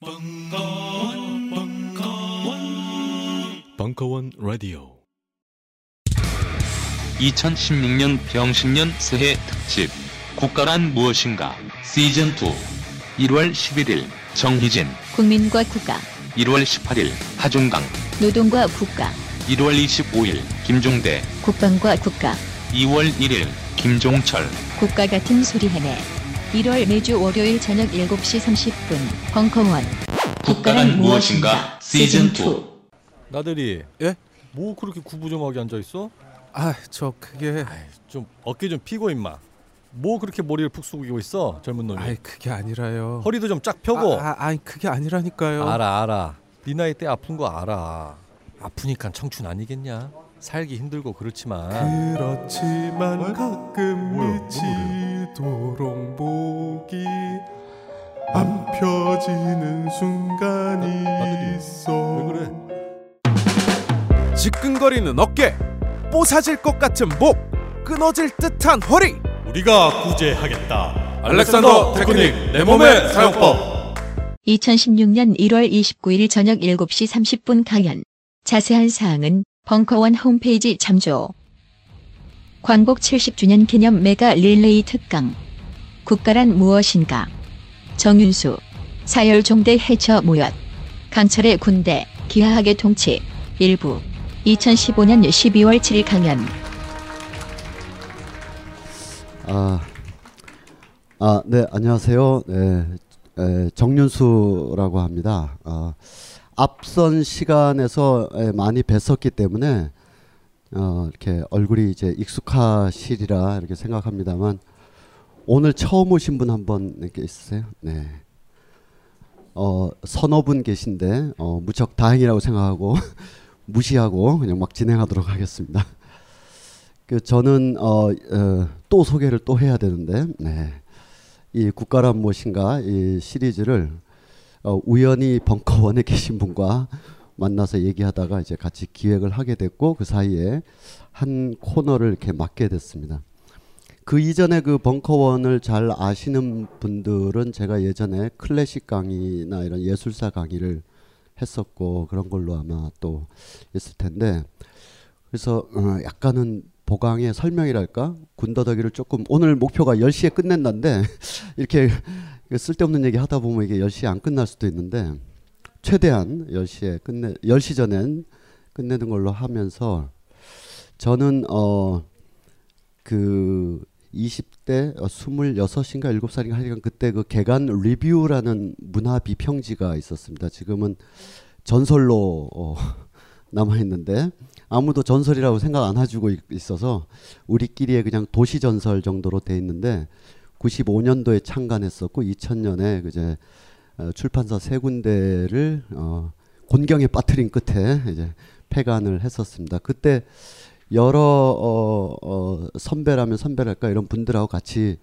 벙커원, 벙커원, 벙커원 라디오. 2016년 병신년 새해 특집. 국가란 무엇인가? 시즌 2 1월 11일 정희진. 국민과 국가, 1월 18일 하중강. 노동과 국가, 1월 25일 김종대. 국방과 국가, 2월 1일 김종철. 국가 같은 소리 하네. 1월 매주 월요일 저녁 7시 30분 벙커원 국가란 무엇인가 시즌 2 나들이 예? 뭐 그렇게 구부정하게 앉아 있어? 아, 저 그게 좀 어깨 좀 피고 임마. 뭐 그렇게 머리를 푹 숙이고 있어 젊은 놈이. 아이 그게 아니라요. 허리도 좀 쫙 펴고. 아, 아, 아니 그게 아니라니까요. 알아 알아. 네 나이 때 아픈 거 알아. 아프니까 청춘 아니겠냐? 살기 힘들고 그렇지만. 그렇지만 어? 가끔 뭐야, 미치도록 목이 안 펴지는 순간이 나들이, 있어. 왜 그래? 지끈거리는 어깨, 뽀사질 것 같은 목, 끊어질 듯한 허리. 우리가 구제하겠다. 알렉산더 테크닉 내 몸의 사용법. 2016년 1월 29일 저녁 7시 30분 강연. 자세한 사항은 벙커원 홈페이지 참조. 광복 70주년 기념 메가 릴레이 특강. 국가란 무엇인가? 정윤수. 사열종대 해처 모였. 강철의 군대, 기하학의 통치. 일부. 2015년 12월 7일 강연. 아, 아, 네, 안녕하세요. 네, 에, 정윤수라고 합니다. 아, 앞선 시간에서 에, 많이 뵀었기 때문에 어, 이렇게 얼굴이 이제 익숙하시리라 이렇게 생각합니다만 오늘 처음 오신 분 한 번 이렇게 있으세요? 네. 어, 서너 분 계신데 어, 무척 다행이라고 생각하고 무시하고 그냥 막 진행하도록 하겠습니다. 그 저는 어, 어, 또 소개를 또 해야 되는데 네. 이 국가란 무엇인가 이 시리즈를 어, 우연히 벙커원에 계신 분과 만나서 얘기하다가 이제 같이 기획을 하게 됐고 그 사이에 한 코너를 이렇게 맡게 됐습니다. 그 이전에 그 벙커원을 잘 아시는 분들은 제가 예전에 클래식 강의나 이런 예술사 강의를 했었고 그런 걸로 아마 또 있을 텐데 그래서 어, 약간은 보강의 설명이랄까 군더더기를 조금 오늘 목표가 10시에 끝낸다는데 이렇게 쓸데없는 얘기 하다 보면 이게 10시에 안 끝날 수도 있는데 최대한 10시에 끝내 10시 전엔 끝내는 걸로 하면서 저는 어 그 20대 어, 26인가 7살인가 하여간 그때 그 개간 리뷰라는 문화 비평지가 있었습니다. 지금은 전설로 어, 남아 있는데 아무도 전설이라고 생각 안 해주고 있- 있어서 우리끼리의 그냥 도시 전설 정도로 돼 있는데 95년도에 창간했었고 2000년에 그제 어, 출판사 세 군데를 어, 곤경에 빠뜨린 끝에 이제 폐간을 했었습니다. 그때 여러 어, 어, 선배라면 선배랄까 이런 분들하고 같이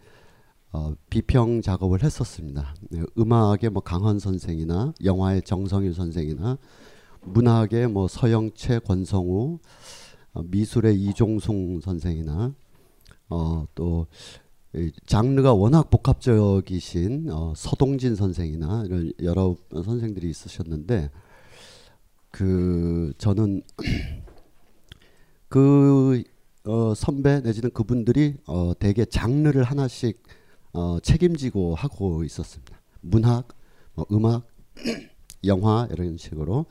어, 비평 작업을 했었습니다. 네, 음악의 뭐 강헌 선생이나 영화의 정성일 선생이나 문학의 뭐 서영채, 권성우, 어, 미술의 이종송 선생이나 어, 또이 장르가 워낙 복합적이신 어, 서동진 선생이나 이런 여러 선생들이 있으셨는데 그 저는 그 어, 선배 내지는 그분들이 어, 대개 장르를 하나씩 어, 책임지고 하고 있었습니다. 문학, 뭐 음악, 영화 이런 식으로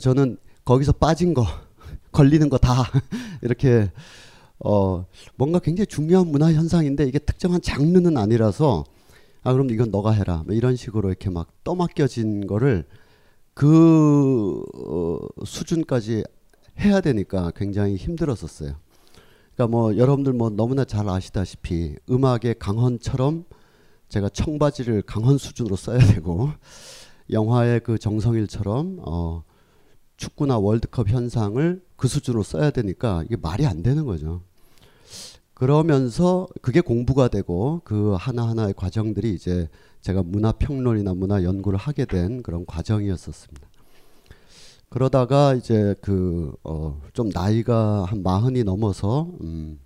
저는 거기서 빠진 거 걸리는 거 다 이렇게 어 뭔가 굉장히 중요한 문화 현상인데 이게 특정한 장르는 아니라서 아 그럼 이건 너가 해라 뭐 이런 식으로 이렇게 막 떠맡겨진 거를 그 어, 수준까지 해야 되니까 굉장히 힘들었었어요. 그러니까 뭐 여러분들 뭐 너무나 잘 아시다시피 음악의 강헌처럼 제가 청바지를 강헌 수준으로 써야 되고 영화의 그 정성일처럼 어 축구나 월드컵 현상을 그 수준으로 써야 되니까 이게 말이 안 되는 거죠. 그러면서 그게 공부가 되고 그 하나하나의 과정들이 이제 제가 문화 평론이나 문화 연구를 하게 된 그런 과정이었었습니다. 그러다가 이제 그어좀 나이가 한 마흔이 넘어서 음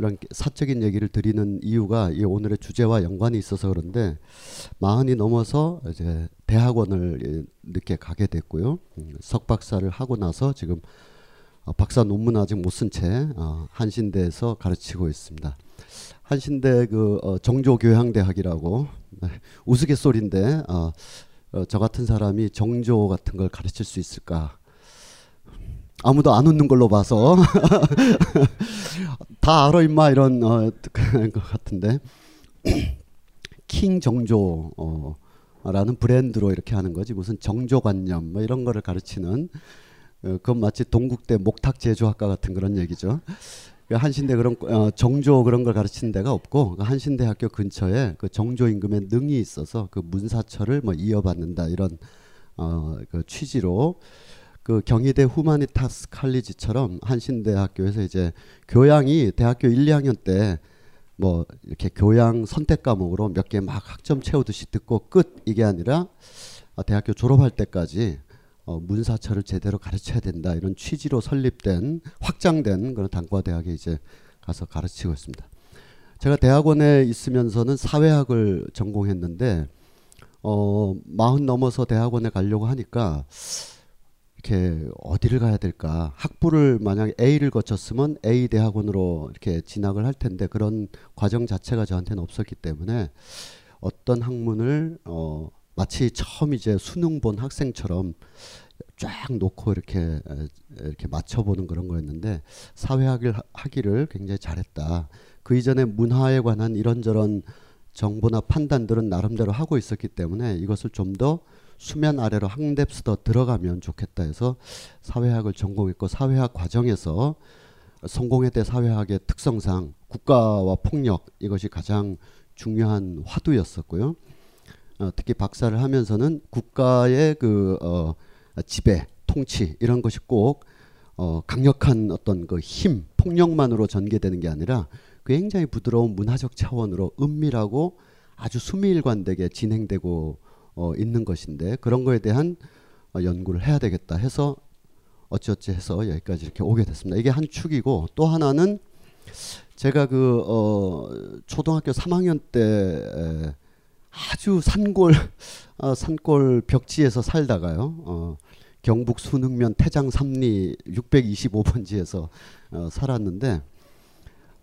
이런 사적인 얘기를 드리는 이유가 이 오늘의 주제와 연관이 있어서 그런데 마흔이 넘어서 이제 대학원을 예, 늦게 가게 됐고요. 음, 석박사를 하고 나서 지금 어, 박사 논문 아직 못 쓴채 어, 한신대에서 가르치고 있습니다. 한신대 그 어, 정조교양대학이라고 네, 우스갯소리인데 저 같은 사람이 정조 같은 걸 가르칠 수 있을까? 아무도 안 웃는 걸로 봐서 다 알아 임마 이런 어, 것 같은데 킹 정조 어, 라는 브랜드로 이렇게 하는 거지 무슨 정조관념 뭐 이런 거를 가르치는 어, 그건 마치 동국대 목탁 제조학과 같은 그런 얘기죠. 그 한신대 그런 어, 정조 그런 걸 가르치는 데가 없고 그 한신대학교 근처에 그 정조 임금의 능이 있어서 그 문사철을 뭐 이어받는다 이런 어, 그 취지로 그 경희대 후마니타스 칼리지처럼 한신대학교에서 이제 교양이 대학교 1, 2학년 때 뭐 이렇게 교양 선택 과목으로 몇 개 막 학점 채우듯이 듣고 끝 이게 아니라 어, 대학교 졸업할 때까지 어, 문사철을 제대로 가르쳐야 된다 이런 취지로 설립된 확장된 그런 단과 대학에 이제 가서 가르치고 있습니다. 제가 대학원에 있으면서는 사회학을 전공했는데 어 마흔 넘어서 대학원에 가려고 하니까 이렇게 어디를 가야 될까? 학부를 만약에 A를 거쳤으면 A 대학원으로 이렇게 진학을 할 텐데 그런 과정 자체가 저한테는 없었기 때문에 어떤 학문을 어 마치 처음 이제 수능 본 학생처럼 쫙 놓고 이렇게 이렇게 맞춰보는 그런 거였는데 사회학을 하기를 굉장히 잘했다. 그 이전에 문화에 관한 이런저런 정보나 판단들은 나름대로 하고 있었기 때문에 이것을 좀더 수면 아래로 한 뎁스 더 들어가면 좋겠다 해서 사회학을 전공했고 사회학 과정에서 성공회대 사회학의 특성상 국가와 폭력 이것이 가장 중요한 화두였었고요. 어, 특히 박사를 하면서는 국가의 그 어, 지배, 통치 이런 것이 꼭 어, 강력한 어떤 그 힘, 폭력만으로 전개되는 게 아니라 굉장히 부드러운 문화적 차원으로 은밀하고 아주 수미일관되게 진행되고 어, 있는 것인데 그런 거에 대한 어, 연구를 해야 되겠다 해서 어찌어찌 해서 여기까지 이렇게 오게 됐습니다. 이게 한 축이고 또 하나는 제가 그 어, 초등학교 3학년 때 에, 아주 산골 어, 산골 벽지에서 살다가요. 어, 경북 순흥면 태장 삼리 625번지에서 어, 살았는데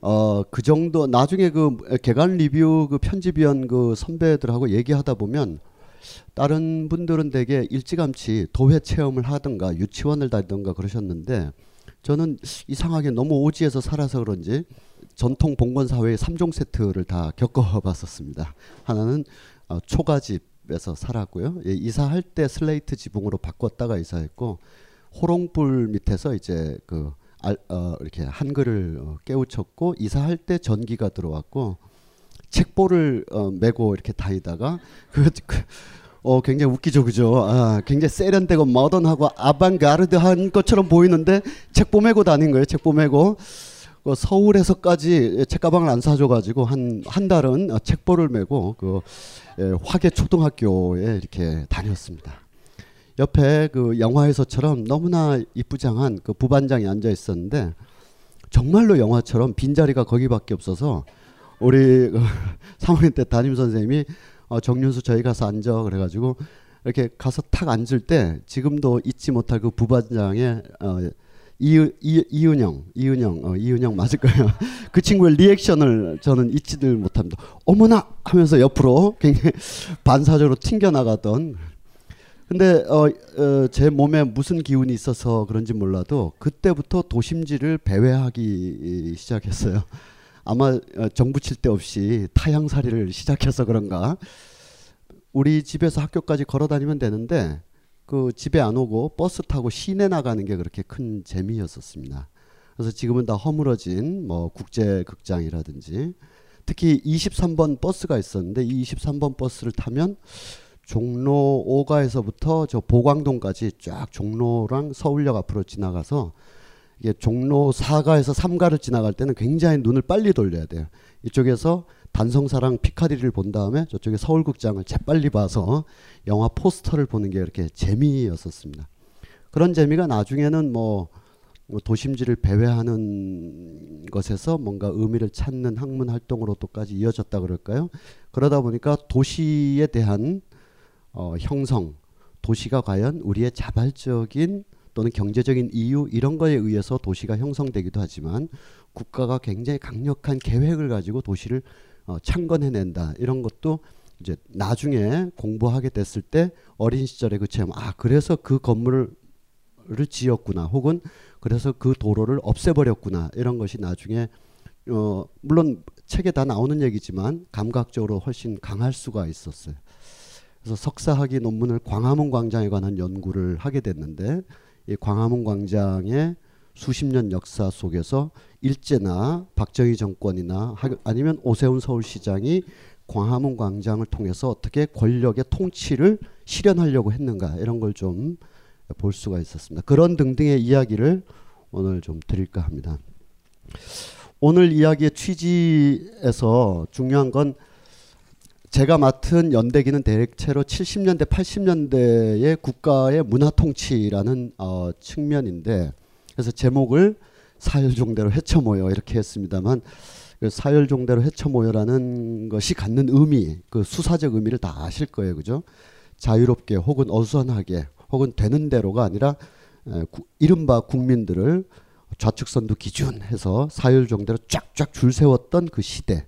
어, 그 정도 나중에 그 개간 리뷰 그 편집위원 그 선배들하고 얘기하다 보면 다른 분들은 되게 일찌감치 도회 체험을 하든가 유치원을 다니든가 그러셨는데 저는 이상하게 너무 오지에서 살아서 그런지 전통 봉건 사회의 3종 세트를 다 겪어봤었습니다. 하나는 어, 초가집에서 살았고요. 예, 이사할 때 슬레이트 지붕으로 바꿨다가 이사했고 호롱불 밑에서 이제 그 알, 어, 이렇게 한글을 어, 깨우쳤고 이사할 때 전기가 들어왔고 책보를 어, 메고 이렇게 다니다가 그, 그 어, 굉장히 웃기죠, 그죠? 아, 굉장히 세련되고 모던하고 아방가르드한 것처럼 보이는데 책보 메고 다닌 거예요, 책보 메고. 그 서울에서까지 책가방을 안 사줘가지고 한, 한 달은 책보를 메고 그 예, 화계 초등학교에 이렇게 다녔습니다. 옆에 그 영화에서처럼 너무나 이쁘장한 그 부반장이 앉아 있었는데 정말로 영화처럼 빈자리가 거기밖에 없어서 우리 그 3학년 때 담임 선생님이 어, 정윤수 저희 가서 앉아 그래가지고 이렇게 가서 탁 앉을 때 지금도 잊지 못할 그 부반장의 어, 이은, 이, 이은영, 이은영, 어, 이은영 맞을 거예요. 그 친구의 리액션을 저는 잊지를 못합니다. 어머나 하면서 옆으로 굉장히 반사적으로 튕겨 나가던. 근데 어, 어, 제 몸에 무슨 기운이 있어서 그런지 몰라도 그때부터 도심지를 배회하기 시작했어요. 아마 어, 정부 칠데 없이 타향살이를 시작해서 그런가. 우리 집에서 학교까지 걸어 다니면 되는데 그 집에 안 오고 버스 타고 시내 나가는 게 그렇게 큰 재미였었습니다. 그래서 지금은 다 허물어진 뭐 국제 극장이라든지 특히 23번 버스가 있었는데 이 23번 버스를 타면 종로 5가에서부터 저 보광동까지 쫙 종로랑 서울역 앞으로 지나가서 이게 종로 4가에서 3가를 지나갈 때는 굉장히 눈을 빨리 돌려야 돼요. 이쪽에서 단성사랑 피카디를 본 다음에 저쪽에 서울극장을 재빨리 봐서 영화 포스터를 보는 게 이렇게 재미였었습니다. 그런 재미가 나중에는 뭐뭐 도심지를 배회하는 것에서 뭔가 의미를 찾는 학문 활동으로도까지 이어졌다 그럴까요? 그러다 보니까 도시에 대한 어, 형성, 도시가 과연 우리의 자발적인 또는 경제적인 이유 이런 거에 의해서 도시가 형성되기도 하지만 국가가 굉장히 강력한 계획을 가지고 도시를 어, 창건해낸다. 이런 것도 이제 나중에 공부하게 됐을 때 어린 시절의 그 체험. 아 그래서 그 건물을 지었구나. 혹은 그래서 그 도로를 없애버렸구나. 이런 것이 나중에 어 물론 책에 다 나오는 얘기지만 감각적으로 훨씬 강할 수가 있었어요. 그래서 석사학위 논문을 광화문 광장에 관한 연구를 하게 됐는데 이 광화문 광장의 수십 년 역사 속에서 일제나 박정희 정권이나 아니면 오세훈 서울시장이 광화문 광장을 통해서 어떻게 권력의 통치를 실현하려고 했는가 이런 걸 좀 볼 수가 있었습니다. 그런 등등의 이야기를 오늘 좀 드릴까 합니다. 오늘 이야기의 취지에서 중요한 건 제가 맡은 연대기는 대체로 70년대, 80년대의 국가의 문화 통치라는 어, 측면인데 그래서 제목을 사열종대로 헤쳐 모여 이렇게 했습니다만 그 사열종대로 헤쳐 모여라는 것이 갖는 의미, 그 수사적 의미를 다 아실 거예요, 그죠? 자유롭게 혹은 어수선하게 혹은 되는 대로가 아니라 에, 구, 이른바 국민들을 좌측선두 기준해서 사열종대로 쫙쫙 줄 세웠던 그 시대.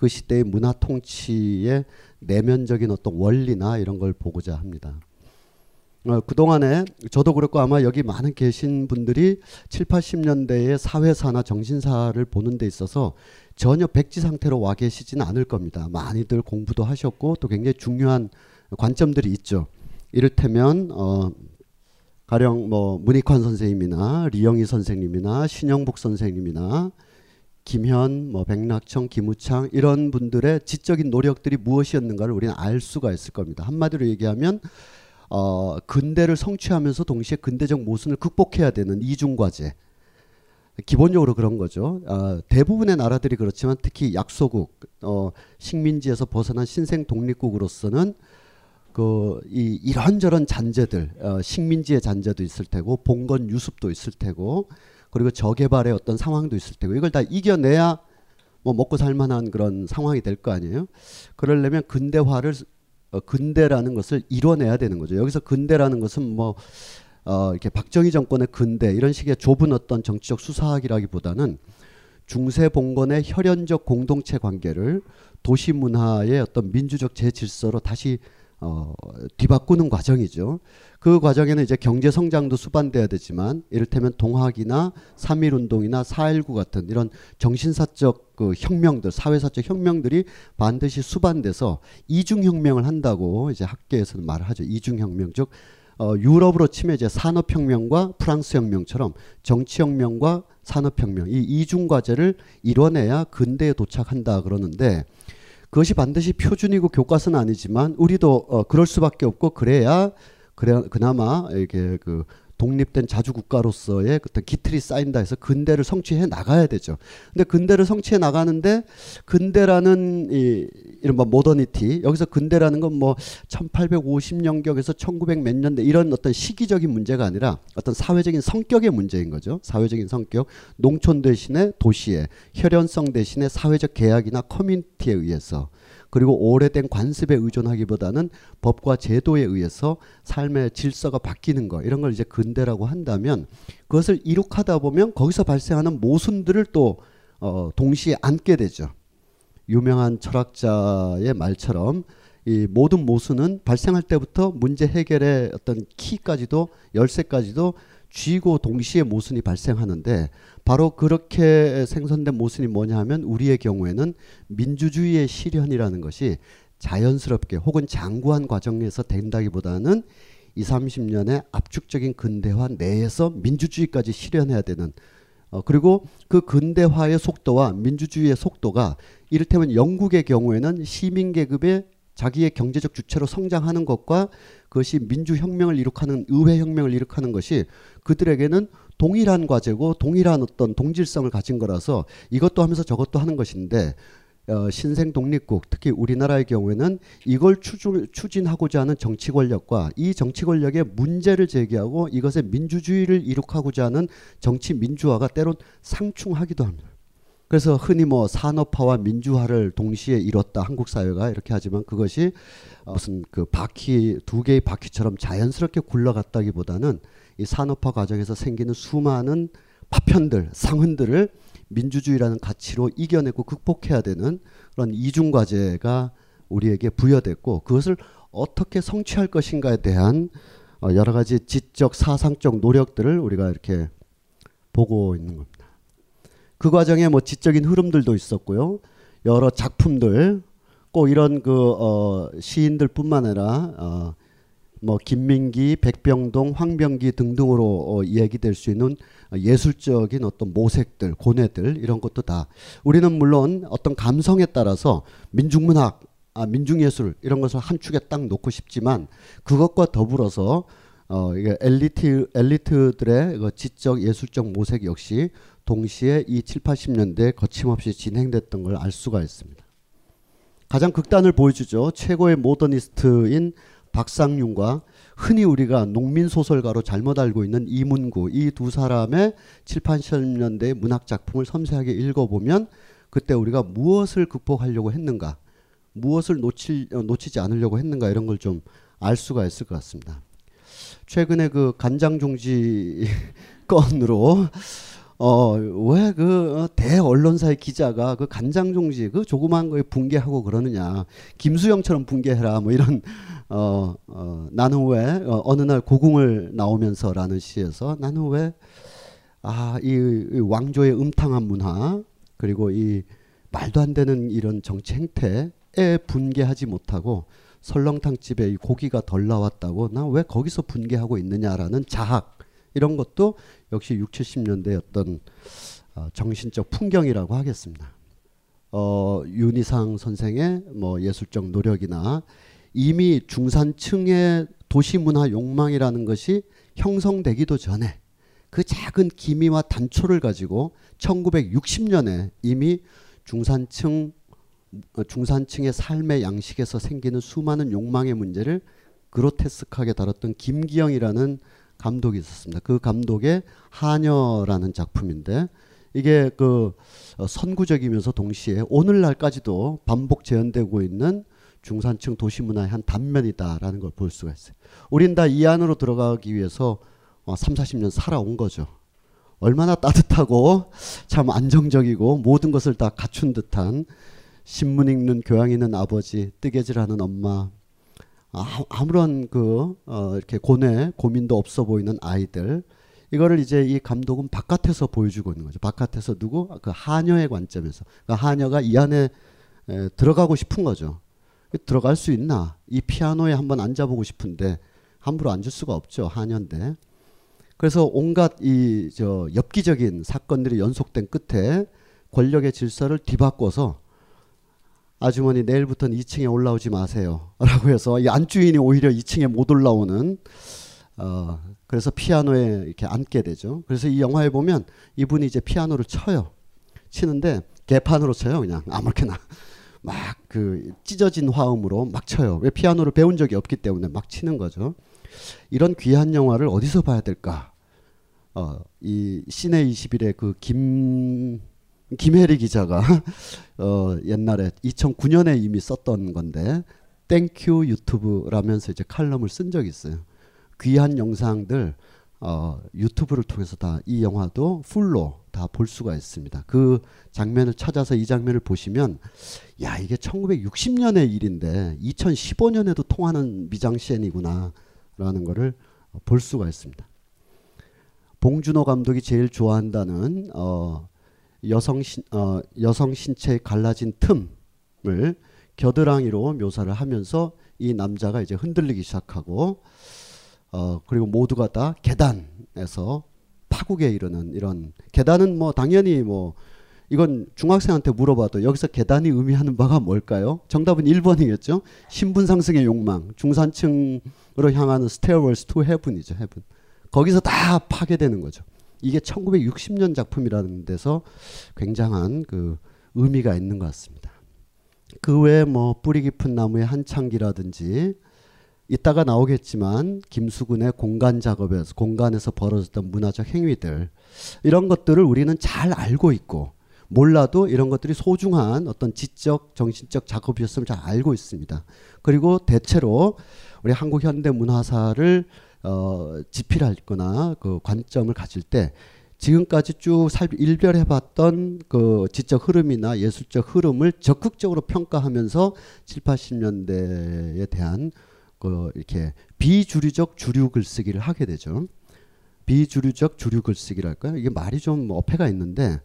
그 시대의 문화 통치의 내면적인 어떤 원리나 이런 걸 보고자 합니다. 어, 그동안에 저도 그렇고 아마 여기 많은 계신 분들이 7, 80년대의 사회사나 정신사를 보는 데 있어서 전혀 백지 상태로 와 계시지는 않을 겁니다. 많이들 공부도 하셨고 또 굉장히 중요한 관점들이 있죠. 이를테면 어 가령 뭐 문익환 선생님이나 리영희 선생님이나 신영복 선생님이나 김현, 뭐 백낙청, 김우창 이런 분들의 지적인 노력들이 무엇이었는가를 우리는 알 수가 있을 겁니다. 한마디로 얘기하면 어, 근대를 성취하면서 동시에 근대적 모순을 극복해야 되는 이중 과제. 기본적으로 그런 거죠. 어, 대부분의 나라들이 그렇지만 특히 약소국, 어, 식민지에서 벗어난 신생 독립국으로서는 그 이 이런저런 잔재들, 어, 식민지의 잔재도 있을 테고 봉건 유습도 있을 테고 그리고 저개발의 어떤 상황도 있을 테고 이걸 다 이겨내야 뭐 먹고 살만한 그런 상황이 될 거 아니에요. 그러려면 근대화를 어, 근대라는 것을 이뤄내야 되는 거죠. 여기서 근대라는 것은 뭐 어, 이렇게 박정희 정권의 근대 이런 식의 좁은 어떤 정치적 수사학이라기보다는 중세 봉건의 혈연적 공동체 관계를 도시 문화의 어떤 민주적 제질서로 다시 어, 뒤바꾸는 과정이죠. 그 과정에는 이제 경제 성장도 수반돼야 되지만 이를테면 동학이나 3.1 운동이나 4.19 같은 이런 정신사적 그 혁명들, 사회사적 혁명들이 반드시 수반돼서 이중 혁명을 한다고 이제 학계에서는 말을 하죠. 이중 혁명 즉 어, 유럽으로 치면 이제 산업혁명과 프랑스 혁명처럼 정치혁명과 산업혁명 이 이중 과제를 이뤄내야 근대에 도착한다 그러는데 그것이 반드시 표준이고 교과서는 아니지만 우리도 어, 그럴 수밖에 없고 그래야 그래 그나마 이게 그 독립된 자주 국가로서의 어떤 기틀이 쌓인다 해서 근대를 성취해 나가야 되죠. 근데 근대를 성취해 나가는데 근대라는 이 이른바 모더니티 여기서 근대라는 건 뭐 1850년경에서 1900 몇 년대 이런 어떤 시기적인 문제가 아니라 어떤 사회적인 성격의 문제인 거죠. 사회적인 성격. 농촌 대신에 도시에 혈연성 대신에 사회적 계약이나 커뮤니티에 의해서 그리고 오래된 관습에 의존하기보다는 법과 제도에 의해서 삶의 질서가 바뀌는 거 이런 걸 이제 근대라고 한다면 그것을 이룩하다 보면 거기서 발생하는 모순들을 또 어, 동시에 안게 되죠. 유명한 철학자의 말처럼 이 모든 모순은 발생할 때부터 문제 해결의 어떤 키까지도 열쇠까지도 쥐고 동시에 모순이 발생하는데 바로 그렇게 생성된 모순이 뭐냐 하면 우리의 경우에는 민주주의의 실현이라는 것이 자연스럽게 혹은 장구한 과정에서 된다기보다는 2, 30년의 압축적인 근대화 내에서 민주주의까지 실현해야 되는 어, 그리고 그 근대화의 속도와 민주주의의 속도가 이를테면 영국의 경우에는 시민 계급의 자기의 경제적 주체로 성장하는 것과 그것이 민주혁명을 이룩하는 의회혁명을 이룩하는 것이 그들에게는 동일한 과제고 동일한 어떤 동질성을 가진 거라서 이것도 하면서 저것도 하는 것인데 어, 신생 독립국 특히 우리나라의 경우에는 이걸 추진, 추진 하고자 하는 정치 권력과 이 정치 권력의 문제를 제기하고 이것의 민주주의를 이룩하고자 하는 정치 민주화가 때론 상충하기도 합니다. 그래서 흔히 뭐 산업화와 민주화를 동시에 이뤘다 한국 사회가 이렇게 하지만 그것이 어, 무슨 그 바퀴 두 개의 바퀴처럼 자연스럽게 굴러갔다기보다는 이 산업화 과정에서 생기는 수많은 파편들 상흔들을 민주주의라는 가치로 이겨내고 극복해야 되는 그런 이중 과제가 우리에게 부여됐고 그것을 어떻게 성취할 것인가에 대한 어, 여러 가지 지적 사상적 노력들을 우리가 이렇게 보고 있는 겁니다. 그 과정에 뭐 지적인 흐름들도 있었고요. 여러 작품들 꼭 이런 그 어, 시인들뿐만 아니라 어, 뭐 김민기, 백병동, 황병기 등등으로 어, 이야기될 수 있는 예술적인 어떤 모색들, 고뇌들 이런 것도 다 우리는 물론 어떤 감성에 따라서 민중문학, 아, 민중예술 이런 것을 한 축에 딱 놓고 싶지만 그것과 더불어서 어, 이게 엘리트 엘리트들의 그 지적 예술적 모색 역시 동시에 이 7, 80년대 거침없이 진행됐던 걸 알 수가 있습니다. 가장 극단을 보여주죠. 최고의 모더니스트인 박상윤과 흔히 우리가 농민 소설가로 잘못 알고 있는 이문구 이 두 사람의 7, 80년대 문학 작품을 섬세하게 읽어보면 그때 우리가 무엇을 극복하려고 했는가, 무엇을 놓칠, 어, 놓치지 않으려고 했는가 이런 걸 좀 알 수가 있을 것 같습니다. 최근에 그 간장 종지 건으로 어, 왜 그 대언론사의 기자가 그 간장종지 그 조그만 거에 붕괴하고 그러느냐. 김수영처럼 붕괴해라. 뭐 이런, 어, 어 나는 왜, 어, 어느 날 고궁을 나오면서라는 시에서 나는 왜, 아, 이, 이 왕조의 음탕한 문화, 그리고 이 말도 안 되는 이런 정치 행태에 분개하지 못하고 설렁탕 집에 이 고기가 덜 나왔다고 나 왜 거기서 분개하고 있느냐라는 자학 이런 것도 역시 6, 70년대 어떤 어, 정신적 풍경이라고 하겠습니다. 어, 윤희상 선생의 뭐 예술적 노력이나 이미 중산층의 도시문화 욕망이라는 것이 형성되기도 전에 그 작은 기미와 단초를 가지고 1960년에 이미 중산층 어, 중산층의 삶의 양식에서 생기는 수많은 욕망의 문제를 그로테스크하게 다뤘던 김기영이라는 감독이 있었습니다. 그 감독의 하녀라는 작품인데 이게 그 어, 선구적이면서 동시에 오늘날까지도 반복 재현되고 있는 중산층 도시문화의 한 단면이다라는 걸 볼 수가 있어요. 우린 다 이 안으로 들어가기 위해서 어, 3, 40년 살아온 거죠. 얼마나 따뜻하고 참 안정적이고 모든 것을 다 갖춘 듯한 신문 읽는 교양 있는 아버지, 뜨개질하는 엄마, 아, 무런 그 어, 이렇게 고뇌 고민도 없어 보이는 아이들 이거를 이제 이 감독은 바깥에서 보여주고 있는 거죠. 바깥에서 누구 그 하녀의 관점에서 그 하녀가 이 안에 에, 들어가고 싶은 거죠. 들어갈 수 있나? 이 피아노에 한번 앉아보고 싶은데 함부로 앉을 수가 없죠. 하녀인데. 그래서 온갖 이 저 엽기적인 사건들이 연속된 끝에 권력의 질서를 뒤바꿔서 아주머니 내일부터는 2층에 올라오지 마세요. 라고 해서 이 안주인이 오히려 2층에 못 올라오는 어 그래서 피아노에 이렇게 앉게 되죠. 그래서 이 영화에 보면 이분이 이제 피아노를 쳐요. 치는데 개판으로 쳐요. 그냥 아무렇게나 막 그 찢어진 화음으로 막 쳐요. 왜 피아노를 배운 적이 없기 때문에 막 치는 거죠. 이런 귀한 영화를 어디서 봐야 될까? 어, 이 씨네21의 그 김 김혜리 기자가 어, 옛날에 2009년에 이미 썼던 건데 thank you 유튜브라면서 이제 칼럼을 쓴 적이 있어요. 귀한 영상들 어, 유튜브를 통해서 다 이 영화도 full로 다 볼 수가 있습니다. 그 장면을 찾아서 이 장면을 보시면 야 이게 1960년의 일인데 2015년에도 통하는 미장센이구나 라는 것을 볼 수가 있습니다. 봉준호 감독이 제일 좋아한다는 어, 여성 신, 어, 여성 신체의 갈라진 틈을 겨드랑이로 묘사를 하면서 이 남자가 이제 흔들리기 시작하고 어, 그리고 모두가 다 계단에서 파국에 이르는 이런 계단은 뭐 당연히 뭐 이건 중학생한테 물어봐도 여기서 계단이 의미하는 바가 뭘까요? 정답은 1번이겠죠. 신분 상승의 욕망, 중산층으로 향하는 stairways to heaven이죠. Heaven. 거기서 다 파괴되는 거죠. 이게 1960년 작품이라는 데서 굉장한 그 의미가 있는 것 같습니다. 그 외에 뭐 뿌리 깊은 나무의 한창기라든지 이따가 나오겠지만 김수근의 공간 작업에서 공간에서 벌어졌던 문화적 행위들 이런 것들을 우리는 잘 알고 있고 몰라도 이런 것들이 소중한 어떤 지적 정신적 작업이었음을 잘 알고 있습니다. 그리고 대체로 우리 한국 현대 문화사를 어, 지필하거나 그 관점을 가질 때 지금까지 쭉 살, 일별해봤던 그 지적 흐름이나 예술적 흐름을 적극적으로 평가하면서 7, 80년대에 대한 그 이렇게 비주류적 주류 글쓰기를 하게 되죠. 비주류적 주류 글쓰기랄까요? 이게 말이 좀 어폐가 있는데,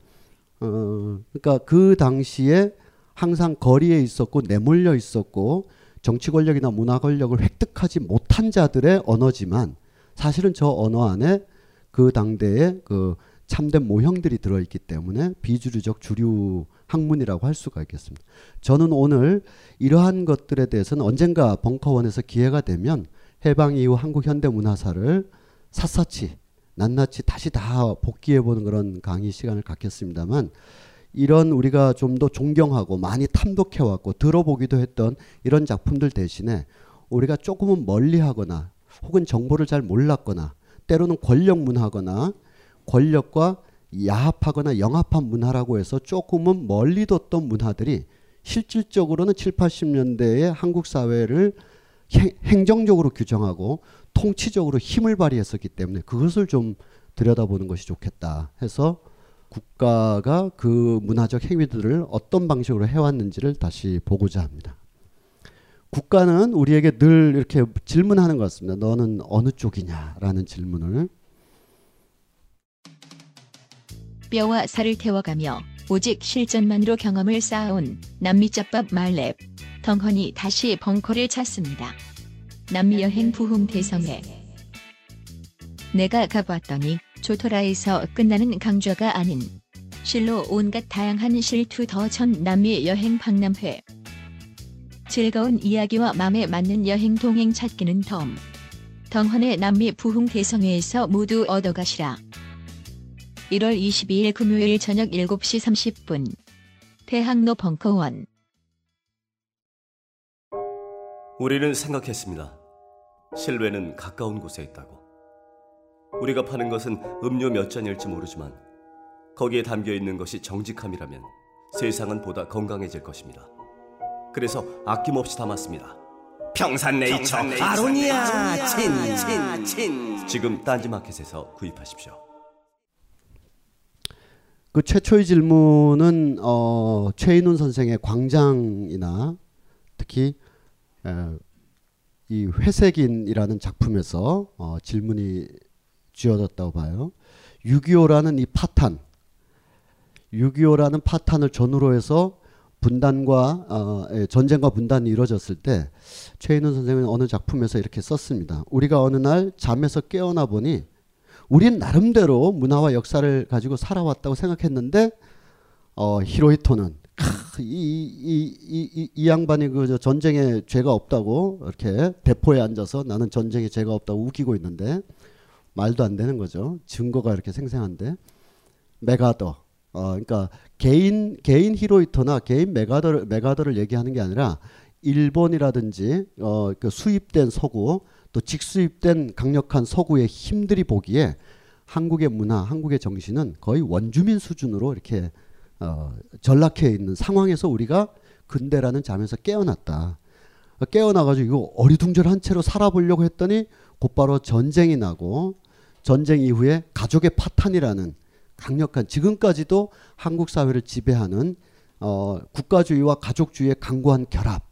어, 그러니까 그 당시에 항상 거리에 있었고 내몰려 있었고 정치 권력이나 문화 권력을 획득하지 못한 자들의 언어지만 사실은 저 언어 안에 그 당대의 그 참된 모형들이 들어있기 때문에 비주류적 주류 학문이라고 할 수가 있겠습니다. 저는 오늘 이러한 것들에 대해서는 언젠가 벙커원에서 기회가 되면 해방 이후 한국 현대 문화사를 샅샅이 낱낱이 다시 다 복귀해 보는 그런 강의 시간을 갖겠습니다만 이런 우리가 좀 더 존경하고 많이 탐독해 왔고 들어보기도 했던 이런 작품들 대신에 우리가 조금은 멀리하거나 혹은 정보를 잘 몰랐거나 때로는 권력 문화거나 권력과 야합하거나 영합한 문화라고 해서 조금은 멀리 뒀던 문화들이 실질적으로는 7, 80년대의 한국 사회를 행정적으로 규정하고 통치적으로 힘을 발휘했었기 때문에 그것을 좀 들여다보는 것이 좋겠다 해서 국가가 그 문화적 행위들을 어떤 방식으로 해왔는지를 다시 보고자 합니다. 국가는 우리에게 늘 이렇게 질문하는 것 같습니다. 너는 어느 쪽이냐라는 질문을 뼈와 살을 태워가며 오직 실전만으로 경험을 쌓아온 남미짬밥 말렙 덩헌이 다시 벙커를 찾습니다. 남미 여행 부흥 대성회 내가 가봤더니 조토라에서 끝나는 강좌가 아닌 실로 온갖 다양한 실투 더 전 남미 여행 박람회 즐거운 이야기와 맘에 맞는 여행 동행 찾기는 덤 덩헌의 남미 부흥 대성회에서 모두 얻어가시라. 1월 22일 금요일 저녁 7시 30분 대학로 벙커원 우리는 생각했습니다. 실외는 가까운 곳에 있다고. 우리가 파는 것은 음료 몇 잔일지 모르지만 거기에 담겨 있는 것이 정직함이라면 세상은 보다 건강해질 것입니다. 그래서 아낌없이 담았습니다. 평산네이처 아로니아 친친친 지금 딴지마켓에서 구입하십시오. 그 최초의 질문은 어, 최인훈 선생의 광장이나 특히 에, 이 회색인이라는 작품에서 어, 질문이 쥐어졌다고 봐요. 6.25라는 이 파탄, 6.25라는 파탄을 전후로 해서 분단과 어, 예, 전쟁과 분단이 이루어졌을 때 최인훈 선생은 어느 작품에서 이렇게 썼습니다. 우리가 어느 날 잠에서 깨어나 보니 우린 나름대로 문화와 역사를 가지고 살아왔다고 생각했는데 어, 히로히토는 이, 이, 이, 이, 양반이 그 전쟁에 죄가 없다고 이렇게 대포에 앉아서 나는 전쟁에 죄가 없다고 우기고 있는데 말도 안 되는 거죠. 증거가 이렇게 생생한데 메가더 어, 그러니까 개인 개인 히로이토나 개인 메가더 메가더를 얘기하는 게 아니라 일본이라든지 어, 그 수입된 서구 또 직수입된 강력한 서구의 힘들이 보기에 한국의 문화, 한국의 정신은 거의 원주민 수준으로 이렇게 어, 전락해 있는 상황에서 우리가 근대라는 잠에서 깨어났다. 깨어나가지고 이거 어리둥절한 채로 살아보려고 했더니 곧바로 전쟁이 나고 전쟁 이후에 가족의 파탄이라는 강력한 지금까지도 한국 사회를 지배하는 어, 국가주의와 가족주의의 강고한 결합.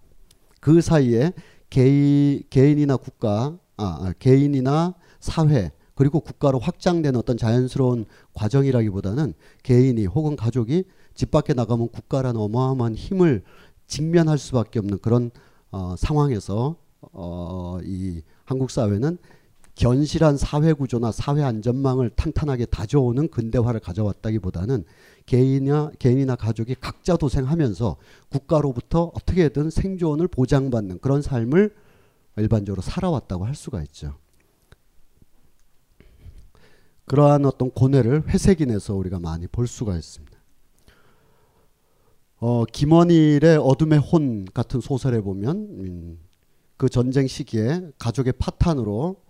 그 사이에 개인, 개인이나 국가, 아, 아, 개인이나 사회, 그리고 국가로 확장되는 어떤 자연스러운 과정이라기보다는 개인이 혹은 가족이 집 밖에 나가면 국가라는 어마어마한 힘을 직면할 수밖에 없는 그런 어, 상황에서 어, 이 한국 사회는 견실한 사회 구조나 사회 안전망을 탄탄하게 다져오는 근대화를 가져왔다기보다는 개인이나 개인이나 가족이 각자 도생하면서 국가로부터 어떻게든 생존을 보장받는 그런 삶을 일반적으로 살아왔다고 할 수가 있죠. 그러한 어떤 고뇌를 회색인에서 우리가 많이 볼 수가 있습니다. 어, 김원일의 어둠의 혼 같은 소설에 보면 음, 그 전쟁 시기에 가족의 파탄으로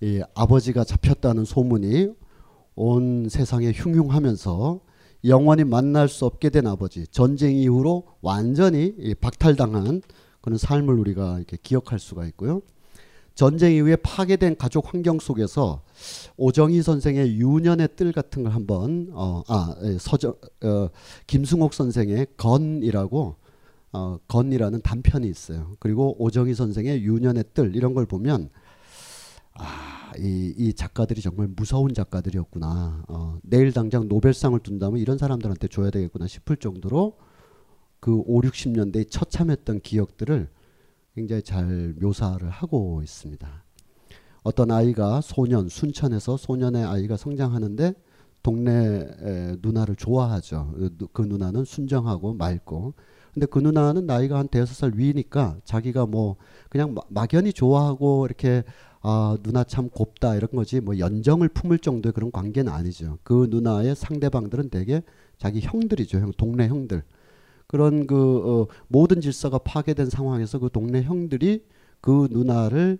이 아버지가 잡혔다는 소문이 온 세상에 흉흉하면서 영원히 만날 수 없게 된 아버지 전쟁 이후로 완전히 이 박탈당한 그런 삶을 우리가 이렇게 기억할 수가 있고요. 전쟁 이후에 파괴된 가족 환경 속에서 오정희 선생의 유년의 뜰 같은 걸 한번 어, 아 예, 서정 어, 김승옥 선생의 건이라고 어, 건이라는 단편이 있어요. 그리고 오정희 선생의 유년의 뜰 이런 걸 보면 아, 이, 이 작가들이 정말 무서운 작가들이었구나. 어, 내일 당장 노벨상을 둔다면 이런 사람들한테 줘야 되겠구나 싶을 정도로 그 5, 60년대에 처참했던 기억들을 굉장히 잘 묘사를 하고 있습니다. 어떤 아이가 소년, 순천에서 소년의 아이가 성장하는데 동네 누나를 좋아하죠. 그 누나는 순정하고 맑고. 근데 그 누나는 나이가 한 대여섯 살 위니까 자기가 뭐 그냥 막연히 좋아하고 이렇게 아 누나 참 곱다 이런 거지 뭐 연정을 품을 정도의 그런 관계는 아니죠. 그 누나의 상대방들은 대개 자기 형들이죠. 형 동네 형들. 그런 그 어, 모든 질서가 파괴된 상황에서 그 동네 형들이 그 누나를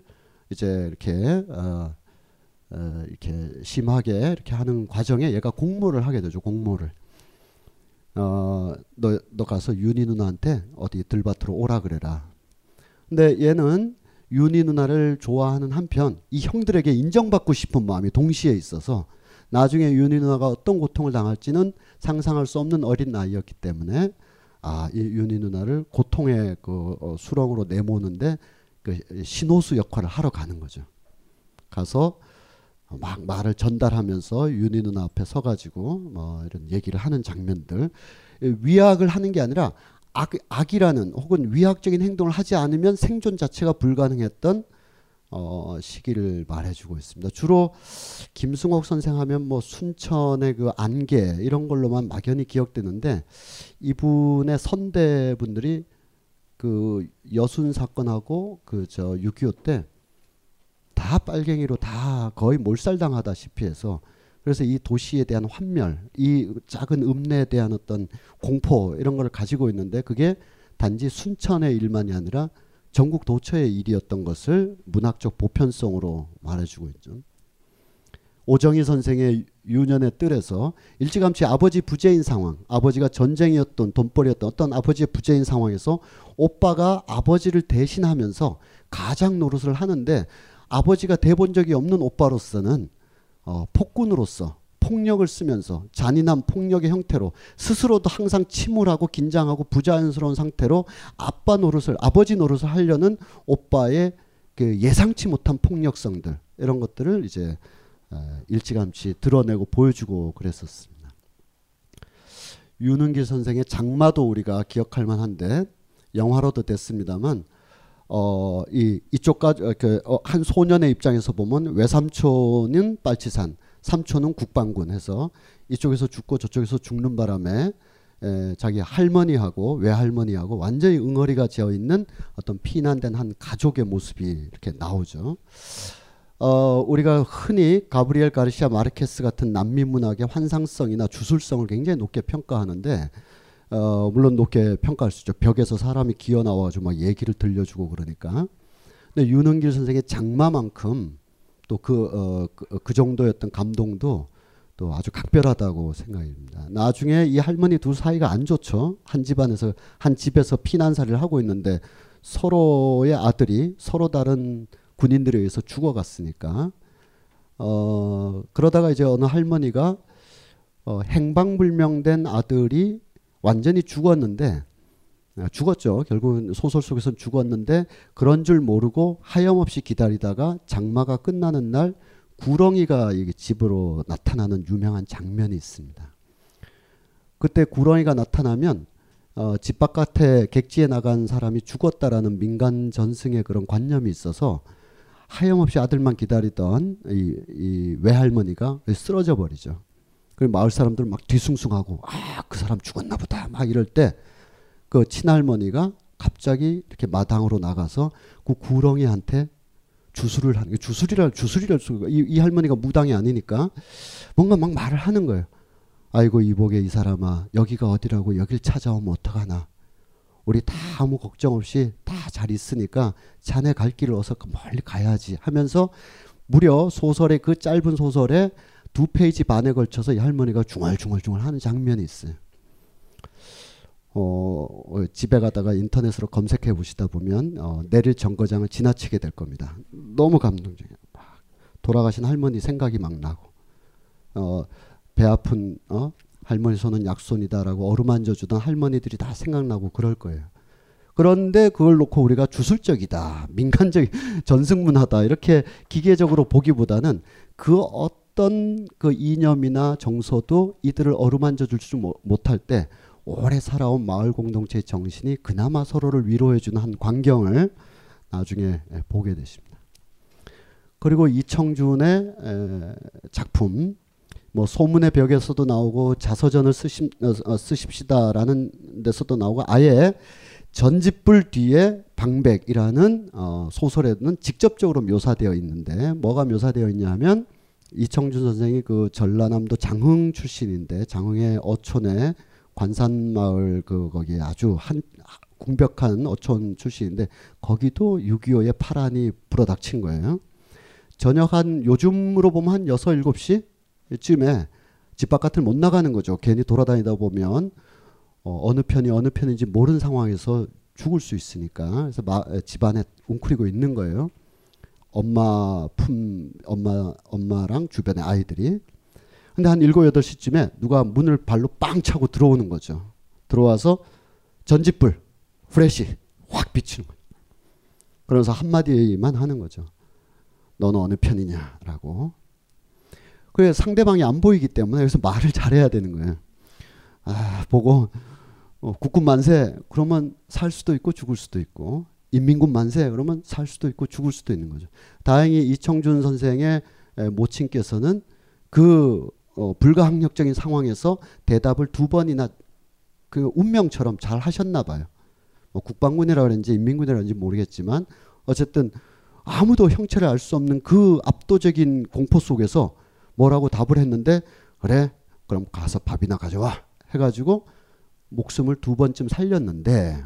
이제 이렇게 어, 어, 이렇게 심하게 이렇게 하는 과정에 얘가 공모를 하게 되죠. 공모를. 어, 너, 너 가서 윤희 누나한테 어디 들밭으로 오라 그래라. 근데 얘는 윤희 누나를 좋아하는 한편 이 형들에게 인정받고 싶은 마음이 동시에 있어서 나중에 윤희 누나가 어떤 고통을 당할지는 상상할 수 없는 어린 나이였기 때문에 아, 이 윤희 누나를 고통의 그 어, 수렁으로 내모는데 그 신호수 역할을 하러 가는 거죠. 가서 막 말을 전달하면서 윤희 누나 앞에 서가지고 뭐 이런 얘기를 하는 장면들 위약을 하는 게 아니라 악, 악이라는 혹은 위학적인 행동을 하지 않으면 생존 자체가 불가능했던 어, 시기를 말해주고 있습니다. 주로 김승옥 선생 하면 뭐 순천의 그 안개 이런 걸로만 막연히 기억되는데 이분의 선대 분들이 그 여순 사건하고 그 저 6.25 때 다 빨갱이로 다 거의 몰살당하다시피 해서 그래서 이 도시에 대한 환멸, 이 작은 읍내에 대한 어떤 공포 이런 걸 가지고 있는데 그게 단지 순천의 일만이 아니라 전국 도처의 일이었던 것을 문학적 보편성으로 말해주고 있죠. 오정희 선생의 유년의 뜰에서 일찌감치 아버지 부재인 상황, 아버지가 전쟁이었던 돈벌이였던 어떤 아버지의 부재인 상황에서 오빠가 아버지를 대신하면서 가장 노릇을 하는데 아버지가 대본 적이 없는 오빠로서는 어, 폭군으로서 폭력을 쓰면서 잔인한 폭력의 형태로 스스로도 항상 침울하고 긴장하고 부자연스러운 상태로 아빠 노릇을 아버지 노릇을 하려는 오빠의 그 예상치 못한 폭력성들 이런 것들을 이제 어, 일찌감치 드러내고 보여주고 그랬었습니다. 윤은길 선생의 장마도 우리가 기억할 만한데 영화로도 됐습니다만 어, 이, 이쪽까지, 어, 그, 어, 한 소년의 입장에서 보면 외삼촌은 빨치산, 삼촌은 국방군 해서 이쪽에서 죽고 저쪽에서 죽는 바람에 에, 자기 할머니하고 외할머니하고 완전히 응어리가 지어 있는 어떤 피난된 한 가족의 모습이 이렇게 나오죠. 어, 우리가 흔히 가브리엘 가르시아 마르케스 같은 남미 문학의 환상성이나 주술성을 굉장히 높게 평가하는데 어, 물론 높게 평가할 수 있죠. 벽에서 사람이 기어 나와가지고 막 얘기를 들려주고 그러니까. 근데 윤은길 선생의 장마만큼 또그 어, 그, 그 정도였던 감동도 또 아주 각별하다고 생각합니다. 나중에 이 할머니 둘 사이가 안 좋죠. 한 집안에서 한 집에서 피난살이를 하고 있는데 서로의 아들이 서로 다른 군인들에 의해서 죽어갔으니까 어 그러다가 이제 어느 할머니가 어, 행방불명된 아들이 완전히 죽었는데 아, 죽었죠. 결국은 소설 속에서는 죽었는데 그런 줄 모르고 하염없이 기다리다가 장마가 끝나는 날 구렁이가 집으로 나타나는 유명한 장면이 있습니다. 그때 구렁이가 나타나면 어, 집 바깥에 객지에 나간 사람이 죽었다라는 민간 전승의 그런 관념이 있어서 하염없이 아들만 기다리던 이, 이 외할머니가 쓰러져 버리죠. 그 마을 사람들 막 뒤숭숭하고 아 그 사람 죽었나 보다 막 이럴 때 그 친할머니가 갑자기 이렇게 마당으로 나가서 그 구렁이한테 주술을 하는 주술이라 주술이랄 수가 이, 이 할머니가 무당이 아니니까 뭔가 막 말을 하는 거예요. 아이고 이복의 이 사람아 여기가 어디라고 여길 찾아오면 어떡하나 우리 다 아무 걱정 없이 다 잘 있으니까 자네 갈 길을 어서 멀리 가야지 하면서 무려 소설의 그 짧은 소설에 두 페이지 반에 걸쳐서 이 할머니가 중얼중얼중얼 하는 장면이 있어요. 어, 어, 집에 가다가 인터넷으로 검색해 보시다 보면 어, 내릴 정거장을 지나치게 될 겁니다. 너무 감동적이에요. 막 돌아가신 할머니 생각이 막 나고 어, 배 아픈 어? 할머니 손은 약손이다라고 어루만져 주던 할머니들이 다 생각나고 그럴 거예요. 그런데 그걸 놓고 우리가 주술적이다, 민간적 전승문하다 이렇게 기계적으로 보기보다는 그 어떤 그 이념이나 정서도 이들을 어루만져 줄수 못할 때 오래 살아온 마을 공동체의 정신이 그나마 서로를 위로해주는 한 광경을 나중에 보게 되십니다. 그리고 이청준의 작품 뭐 소문의 벽에서도 나오고 자서전을 쓰십, 어, 어, 쓰십시다라는 데서도 나오고 아예 전집불 뒤에 방백이라는 어, 소설에는 직접적으로 묘사되어 있는데 뭐가 묘사되어 있냐면 이청준 선생이 그 전라남도 장흥 출신인데 장흥의 어촌에 관산마을 그 거기 아주 한 궁벽한 어촌 출신인데 거기도 6.25의 파란이 불어닥친 거예요. 저녁 한 요즘으로 보면 한 6, 7시쯤에 집 바깥을 못 나가는 거죠. 괜히 돌아다니다 보면 어, 어느 편이 어느 편인지 모르는 상황에서 죽을 수 있으니까 그래서 마, 집안에 웅크리고 있는 거예요. 엄마 품 엄마 엄마랑 주변의 아이들이 근데 한 7, 8시쯤에 누가 문을 발로 빵 차고 들어오는 거죠. 들어와서 전집불 프레시 확 비치는 거예요. 그러면서 한마디만 하는 거죠. 너는 어느 편이냐라고. 그래 상대방이 안 보이기 때문에 여기서 말을 잘해야 되는 거예요. 아 보고 어, 국군 만세 그러면 살 수도 있고 죽을 수도 있고 인민군 만세 그러면 살 수도 있고 죽을 수도 있는 거죠. 다행히 이청준 선생의 모친께서는 그 어, 불가항력적인 상황에서 대답을 두 번이나 그 운명처럼 잘 하셨나 봐요. 뭐 국방군이라 그런지 인민군이라 그런지 모르겠지만 어쨌든 아무도 형체를 알 수 없는 그 압도적인 공포 속에서 뭐라고 답을 했는데 그래 그럼 가서 밥이나 가져와 해가지고 목숨을 두 번쯤 살렸는데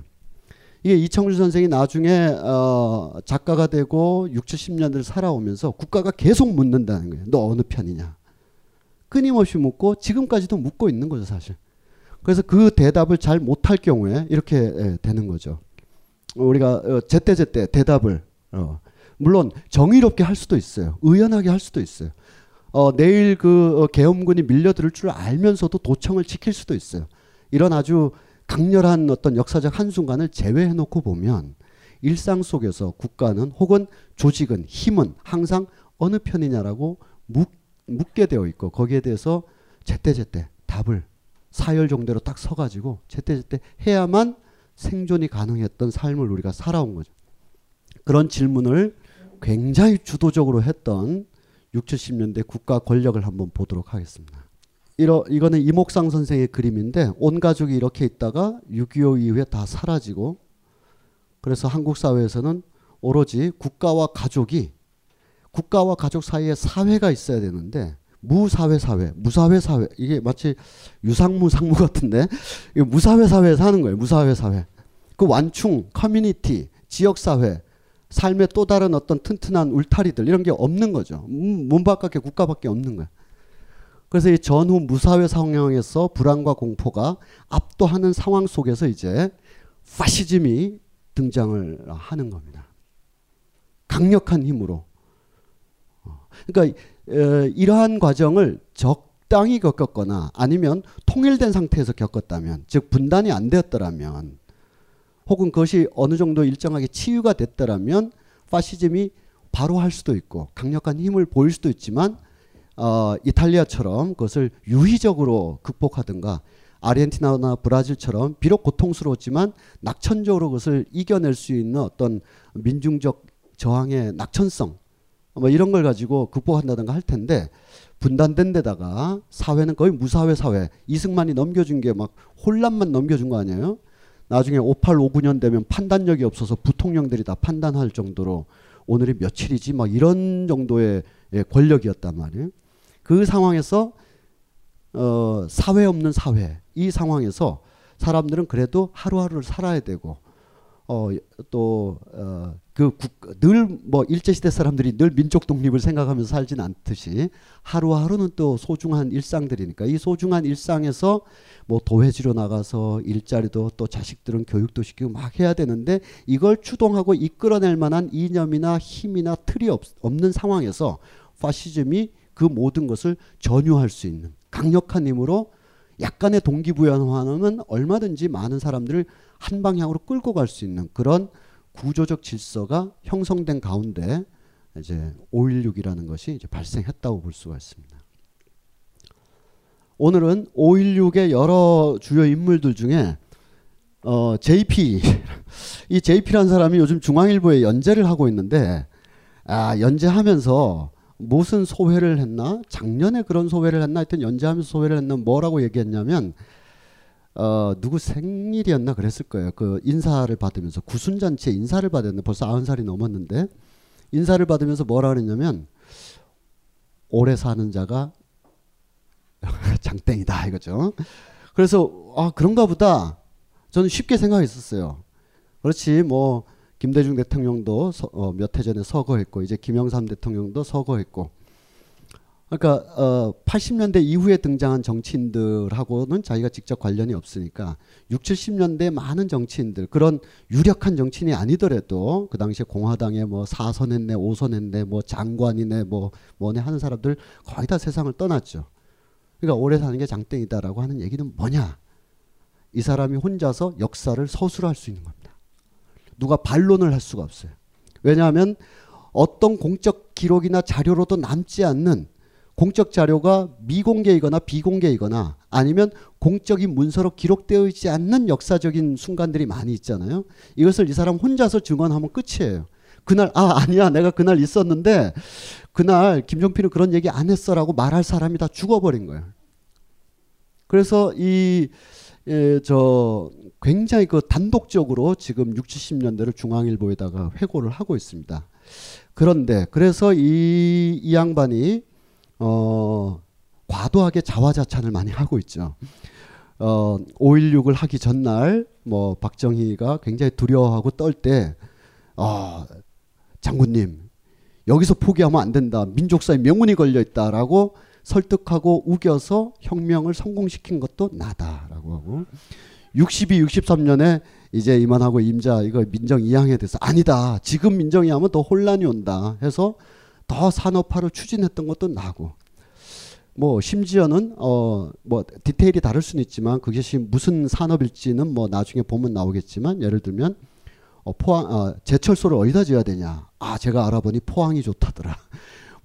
이게 이청준 선생이 나중에 어 작가가 되고 6, 70년을 살아오면서 국가가 계속 묻는다는 거예요. 너 어느 편이냐? 끊임없이 묻고 지금까지도 묻고 있는 거죠, 사실. 그래서 그 대답을 잘 못할 경우에 이렇게 예, 되는 거죠. 우리가 어, 제때제때 대답을 어, 물론 정의롭게 할 수도 있어요. 의연하게 할 수도 있어요. 어, 내일 그 어, 계엄군이 밀려들 줄 알면서도 도청을 지킬 수도 있어요. 이런 아주 강렬한 어떤 역사적 한순간을 제외해 놓고 보면 일상 속에서 국가는 혹은 조직은 힘은 항상 어느 편이냐라고 묻, 묻게 되어 있고 거기에 대해서 제때제때 답을 사열 정도로 딱 서가지고 제때제때 해야만 생존이 가능했던 삶을 우리가 살아온 거죠. 그런 질문을 굉장히 주도적으로 했던 6, 70년대 국가 권력을 한번 보도록 하겠습니다. 이러, 이거는 이목상 선생의 그림인데 온 가족이 이렇게 있다가 6.25 이후에 다 사라지고 그래서 한국 사회에서는 오로지 국가와 가족이 국가와 가족 사이에 사회가 있어야 되는데 무사회 사회, 무사회 사회 이게 마치 유상무 상무 같은데 무사회 사회에 사는 거예요. 무사회 사회. 그 완충, 커뮤니티, 지역 사회, 삶의 또 다른 어떤 튼튼한 울타리들 이런 게 없는 거죠. 문, 문 바깥에 국가밖에 없는 거예요. 그래서 이 전후 무사회 상황에서 불안과 공포가 압도하는 상황 속에서 이제 파시즘이 등장을 하는 겁니다. 강력한 힘으로. 어, 그러니까 어, 이러한 과정을 적당히 겪었거나 아니면 통일된 상태에서 겪었다면, 즉 분단이 안 되었더라면, 혹은 그것이 어느 정도 일정하게 치유가 됐더라면 파시즘이 바로 할 수도 있고 강력한 힘을 보일 수도 있지만 어, 이탈리아처럼 그것을 유희적으로 극복하든가 아르헨티나나 브라질처럼 비록 고통스러웠지만 낙천적으로 그것을 이겨낼 수 있는 어떤 민중적 저항의 낙천성 뭐 이런 걸 가지고 극복한다든가 할 텐데 분단된 데다가 사회는 거의 무사회 사회 이승만이 넘겨준 게 막 혼란만 넘겨준 거 아니에요? 나중에 58, 59년 되면 판단력이 없어서 부통령들이 다 판단할 정도로 오늘이 며칠이지 막 이런 정도의 예, 권력이었단 말이에요. 그 상황에서 어, 사회 없는 사회 이 상황에서 사람들은 그래도 하루하루를 살아야 되고 어, 또그늘 뭐 일제 시대 사람들이 늘 민족 독립을 생각하면서 살진 않듯이 하루하루는 또 소중한 일상들이니까 이 소중한 일상에서 뭐 도회지로 나가서 일자리도 또 자식들은 교육도 시키고 막 해야 되는데 이걸 추동하고 이끌어낼 만한 이념이나 힘이나 틀이 없, 없는 상황에서 파시즘이 그 모든 것을 전유할 수 있는 강력한 힘으로 약간의 동기부여하는 얼마든지 많은 사람들을 한 방향으로 끌고 갈 수 있는 그런 구조적 질서가 형성된 가운데 이제 5.16이라는 것이 이제 발생했다고 볼 수가 있습니다. 오늘은 5.16의 여러 주요 인물들 중에 어, JP 이 JP라는 사람이 요즘 중앙일보에 연재를 하고 있는데 아, 연재하면서 무슨 소회를 했나 작년에 그런 소회를 했나 하여튼 연재하면서 소회를 했나 뭐라고 얘기했냐면 어, 누구 생일이었나 그랬을 거예요. 그 인사를 받으면서 구순잔치에 인사를 받았는데 벌써 아흔 살이 넘었는데 인사를 받으면서 뭐라 그랬냐면 오래 사는 자가 장땡이다 이거죠. 그래서 아 그런가 보다 저는 쉽게 생각했었어요. 그렇지 뭐 김대중 대통령도 어, 몇해 전에 서거했고 이제 김영삼 대통령도 서거했고 그러니까 어 80년대 이후에 등장한 정치인들하고는 자기가 직접 관련이 없으니까 6, 70년대 많은 정치인들 그런 유력한 정치인이 아니더라도 그 당시에 공화당에 뭐 4선 했네, 5선 했네, 뭐 장관이네, 뭐 뭐네 하는 사람들 거의 다 세상을 떠났죠. 그러니까 오래 사는 게 장땡이다라고 하는 얘기는 뭐냐? 이 사람이 혼자서 역사를 서술할 수 있는 겁니다. 누가 반론을 할 수가 없어요. 왜냐하면 어떤 공적 기록이나 자료로도 남지 않는 공적 자료가 미공개이거나 비공개이거나 아니면 공적인 문서로 기록되어 있지 않는 역사적인 순간들이 많이 있잖아요. 이것을 이 사람 혼자서 증언하면 끝이에요. 그날 아 아니야 내가 그날 있었는데 그날 김종필은 그런 얘기 안 했어라고 말할 사람이 다 죽어버린 거예요. 그래서 이 예, 저 굉장히 그 단독적으로 지금 6, 70년대를 중앙일보에다가 회고를 하고 있습니다. 그런데 그래서 이, 이 양반이 어, 과도하게 자화자찬을 많이 하고 있죠. 어, 5.16을 하기 전날 뭐 박정희가 굉장히 두려워하고 떨 때 어, 장군님 여기서 포기하면 안 된다. 민족사에 명운이 걸려 있다라고 설득하고 우겨서 혁명을 성공시킨 것도 나다 라고 하고 62, 63년에 이제 이만하고 임자 이거 민정 이양에 대해서 아니다. 지금 민정 이 하면 더 혼란이 온다. 해서 더 산업화를 추진했던 것도 나고 뭐 심지어는 어 뭐 디테일이 다를 수는 있지만 그것이 무슨 산업일지는 뭐 나중에 보면 나오겠지만 예를 들면 어 포항 어 제철소를 어디다 지어야 되냐 아 제가 알아보니 포항이 좋다더라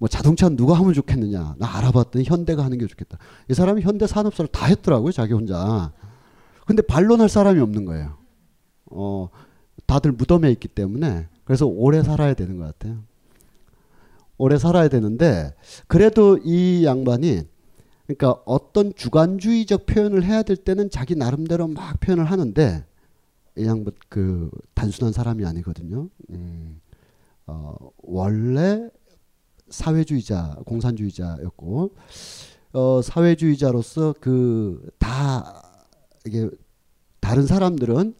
뭐 자동차 누가 하면 좋겠느냐. 나 알아봤더니 현대가 하는 게 좋겠다. 이 사람이 현대 산업사를 다 했더라고요 자기 혼자. 근데 반론할 사람이 없는 거예요. 어 다들 무덤에 있기 때문에 그래서 오래 살아야 되는 것 같아요. 오래 살아야 되는데 그래도 이 양반이 그러니까 어떤 주관주의적 표현을 해야 될 때는 자기 나름대로 막 표현을 하는데 이 양반 그 단순한 사람이 아니거든요. 음, 어, 원래 사회주의자, 공산주의자였고 어, 사회주의자로서 그 다 이게 다른 사람들은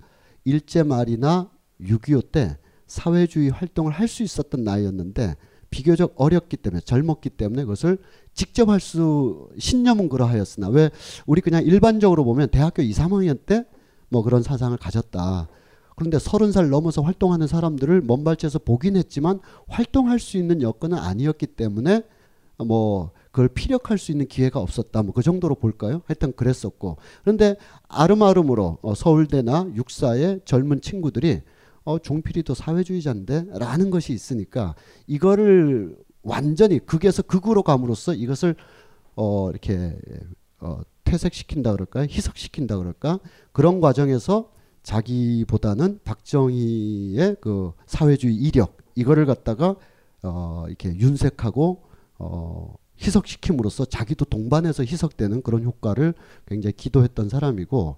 일제 말이나 6.25 때 사회주의 활동을 할 수 있었던 나이였는데 비교적 어렵기 때문에 젊었기 때문에 그것을 직접 할 수 신념은 그러하였으나 왜 우리 그냥 일반적으로 보면 대학교 2, 3학년 때 뭐 그런 사상을 가졌다. 그런데 서른 살 넘어서 활동하는 사람들을 먼 발치에서 보긴 했지만 활동할 수 있는 여건은 아니었기 때문에 뭐 그걸 피력할 수 있는 기회가 없었다. 뭐 그 정도로 볼까요? 하여튼 그랬었고. 그런데 아름아름으로 어 서울대나 육사의 젊은 친구들이 어, 종필이도 사회주의자인데 라는 것이 있으니까 이거를 완전히 극에서 극으로 감으로써 이것을 어, 이렇게 어, 퇴색시킨다 그럴까 희석시킨다 그럴까 그런 과정에서 자기보다는 박정희의 그 사회주의 이력 이거를 갖다가 어, 이렇게 윤색하고 어, 희석시킴으로써 자기도 동반해서 희석되는 그런 효과를 굉장히 기도했던 사람이고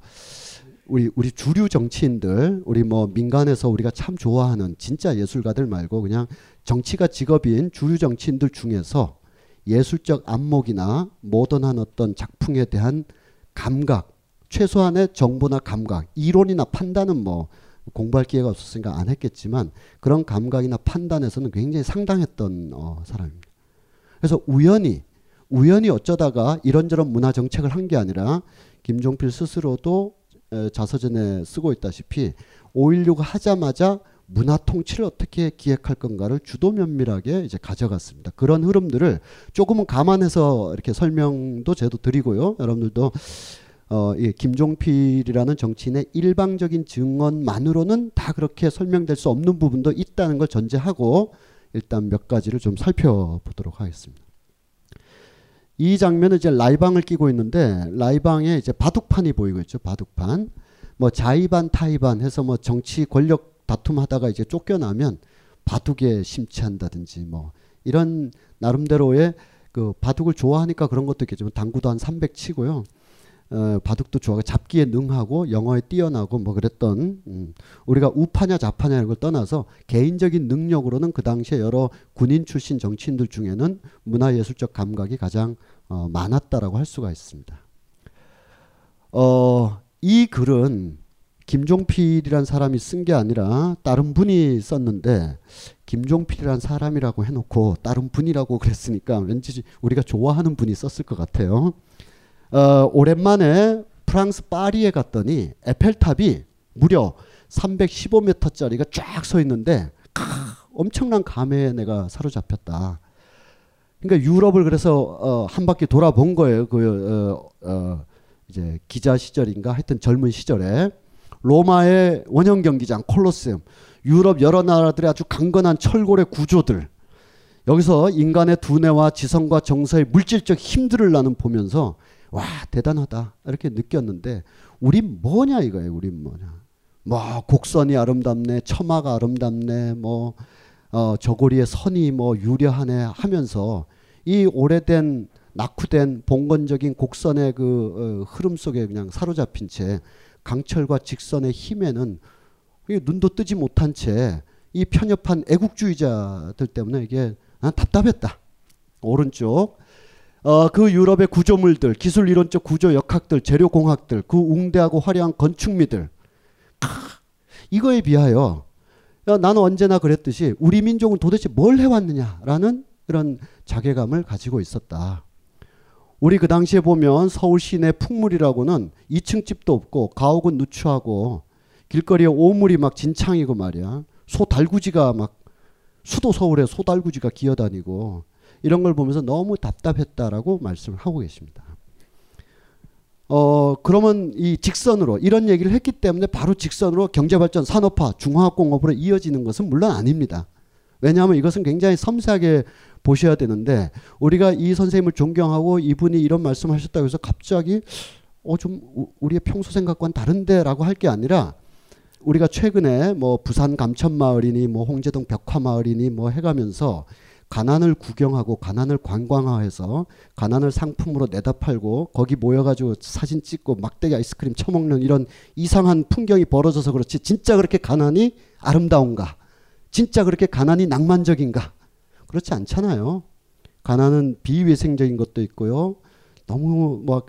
우리 우리 주류 정치인들 우리 뭐 민간에서 우리가 참 좋아하는 진짜 예술가들 말고 그냥 정치가 직업인 주류 정치인들 중에서 예술적 안목이나 모던한 어떤 작품에 대한 감각, 최소한의 정보나 감각, 이론이나 판단은 뭐 공부할 기회가 없었으니까 안 했겠지만 그런 감각이나 판단에서는 굉장히 상당했던 어, 사람입니다. 그래서 우연히 우연히 어쩌다가 이런저런 문화 정책을 한 게 아니라 김종필 스스로도 에, 자서전에 쓰고 있다시피 5.16 하자마자 문화 통치를 어떻게 기획할 건가를 주도 면밀하게 이제 가져갔습니다. 그런 흐름들을 조금은 감안해서 이렇게 설명도 제도 드리고요. 여러분들도 어, 이 김종필이라는 정치인의 일방적인 증언만으로는 다 그렇게 설명될 수 없는 부분도 있다는 걸 전제하고 일단 몇 가지를 좀 살펴보도록 하겠습니다. 이 장면은 이제 라이방을 끼고 있는데 라이방에 이제 바둑판이 보이고 있죠. 바둑판. 뭐 자의반 타의반 해서 뭐 정치 권력 다툼하다가 이제 쫓겨나면 바둑에 심취한다든지 뭐 이런 나름대로의 그 바둑을 좋아하니까 그런 것도 있겠지만 당구도 한 300 치고요. 어, 바둑도 좋아하고 잡기에 능하고 영어에 뛰어나고 뭐 그랬던 음, 우리가 우파냐 좌파냐 이런 걸 떠나서 개인적인 능력으로는 그 당시에 여러 군인 출신 정치인들 중에는 문화예술적 감각이 가장 어, 많았다라고 할 수가 있습니다. 어, 이 글은 김종필이란 사람이 쓴 게 아니라 다른 분이 썼는데 김종필이란 사람이라고 해놓고 다른 분이라고 그랬으니까 왠지 우리가 좋아하는 분이 썼을 것 같아요. 어, 오랜만에 프랑스 파리에 갔더니 에펠탑이 무려 315m짜리가 쫙 서 있는데 크, 엄청난 감회에 내가 사로잡혔다. 그러니까 유럽을 그래서 어, 한 바퀴 돌아본 거예요. 그 어, 어, 이제 기자 시절인가 하여튼 젊은 시절에 로마의 원형 경기장 콜로세움, 유럽 여러 나라들의 아주 강건한 철골의 구조들 여기서 인간의 두뇌와 지성과 정서의 물질적 힘들을 나는 보면서 와 대단하다 이렇게 느꼈는데 우린 뭐냐 이거예요. 우린 뭐냐. 뭐 곡선이 아름답네, 처마가 아름답네, 뭐 어, 저고리의 선이 뭐 유려하네 하면서 이 오래된 낙후된 봉건적인 곡선의 그 어, 흐름 속에 그냥 사로잡힌 채 강철과 직선의 힘에는 눈도 뜨지 못한 채 이 편협한 애국주의자들 때문에 이게 난 답답했다. 오른쪽 어, 그 유럽의 구조물들, 기술 이론적 구조 역학들, 재료 공학들, 그 웅대하고 화려한 건축미들 크, 이거에 비하여 야, 나는 언제나 그랬듯이 우리 민족은 도대체 뭘 해왔느냐라는 그런 자괴감을 가지고 있었다. 우리 그 당시에 보면 서울 시내 풍물이라고는 2층 집도 없고 가옥은 누추하고 길거리에 오물이 막 진창이고 말이야. 소 달구지가 막 수도 서울에 소 달구지가 기어다니고 이런 걸 보면서 너무 답답했다라고 말씀을 하고 계십니다. 어 그러면 이 직선으로 이런 얘기를 했기 때문에 바로 직선으로 경제발전 산업화 중화학공업으로 이어지는 것은 물론 아닙니다. 왜냐하면 이것은 굉장히 섬세하게 보셔야 되는데 우리가 이 선생님을 존경하고 이분이 이런 말씀하셨다고 해서 갑자기 어 좀 우리의 평소 생각과는 다른데라고 할 게 아니라 우리가 최근에 뭐 부산 감천마을이니 뭐 홍제동 벽화마을이니 뭐 해가면서 가난을 구경하고 가난을 관광화해서 가난을 상품으로 내다 팔고 거기 모여가지고 사진 찍고 막대기 아이스크림 처먹는 이런 이상한 풍경이 벌어져서 그렇지 진짜 그렇게 가난이 아름다운가? 진짜 그렇게 가난이 낭만적인가? 그렇지 않잖아요. 가난은 비위생적인 것도 있고요. 너무 뭐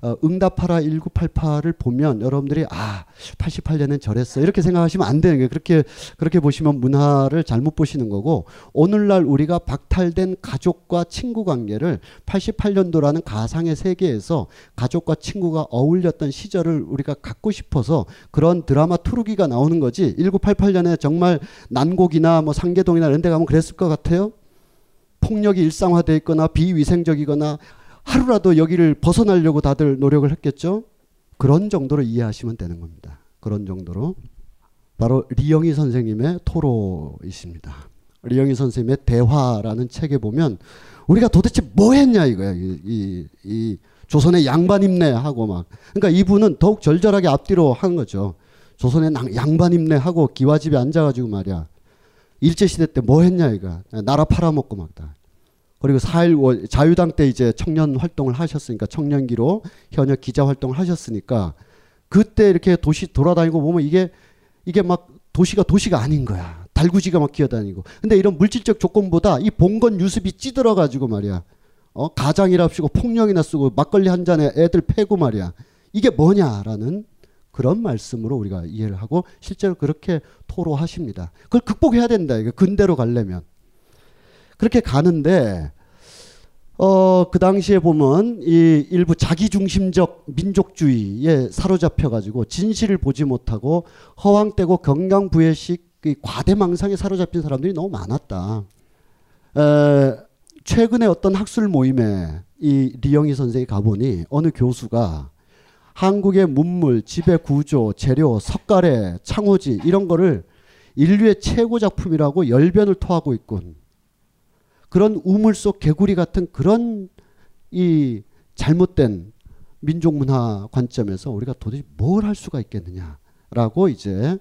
어, 응답하라 1988을 보면 여러분들이 아 88년엔 저랬어 이렇게 생각하시면 안 되는 거예요. 그렇게 그렇게 보시면 문화를 잘못 보시는 거고 오늘날 우리가 박탈된 가족과 친구 관계를 88년도라는 가상의 세계에서 가족과 친구가 어울렸던 시절을 우리가 갖고 싶어서 그런 드라마 투르기가 나오는 거지 1988년에 정말 난곡이나 뭐 상계동이나 이런 데 가면 그랬을 것 같아요. 폭력이 일상화돼 있거나 비위생적이거나 하루라도 여기를 벗어나려고 다들 노력을 했겠죠. 그런 정도로 이해하시면 되는 겁니다. 그런 정도로 바로 리영희 선생님의 토로이십니다. 리영희 선생님의 대화라는 책에 보면 우리가 도대체 뭐 했냐 이거야. 이, 이, 이 조선의 양반임내 하고 막. 그러니까 이분은 더욱 절절하게 앞뒤로 한 거죠. 조선의 양반임내 하고 기와집에 앉아가지고 말이야. 일제시대 때 뭐 했냐 이거. 나라 팔아먹고 막 다. 그리고 4.1 자유당 때 이제 청년 활동을 하셨으니까 청년기로 현역 기자 활동을 하셨으니까 그때 이렇게 도시 돌아다니고 보면 이게 이게 막 도시가 도시가 아닌 거야. 달구지가 막 기어다니고. 근데 이런 물질적 조건보다 이 봉건 유습이 찌들어 가지고 말이야. 어, 가장이랍시고 폭력이나 쓰고 막걸리 한 잔에 애들 패고 말이야. 이게 뭐냐라는 그런 말씀으로 우리가 이해를 하고 실제로 그렇게 토로하십니다. 그걸 극복해야 된다. 이게 근대로 가려면. 그렇게 가는데 어, 그 당시에 보면 이 일부 자기중심적 민족주의에 사로잡혀 가지고 진실을 보지 못하고 허황되고 경강부회식 과대망상에 사로잡힌 사람들이 너무 많았다. 에, 최근에 어떤 학술 모임에 이 리영희 선생이 가보니 어느 교수가 한국의 문물, 지배 구조, 재료, 석가래, 창호지 이런 거를 인류의 최고 작품이라고 열변을 토하고 있군. 그런 우물 속 개구리 같은 그런 이 잘못된 민족 문화 관점에서 우리가 도대체 뭘 할 수가 있겠느냐라고 이제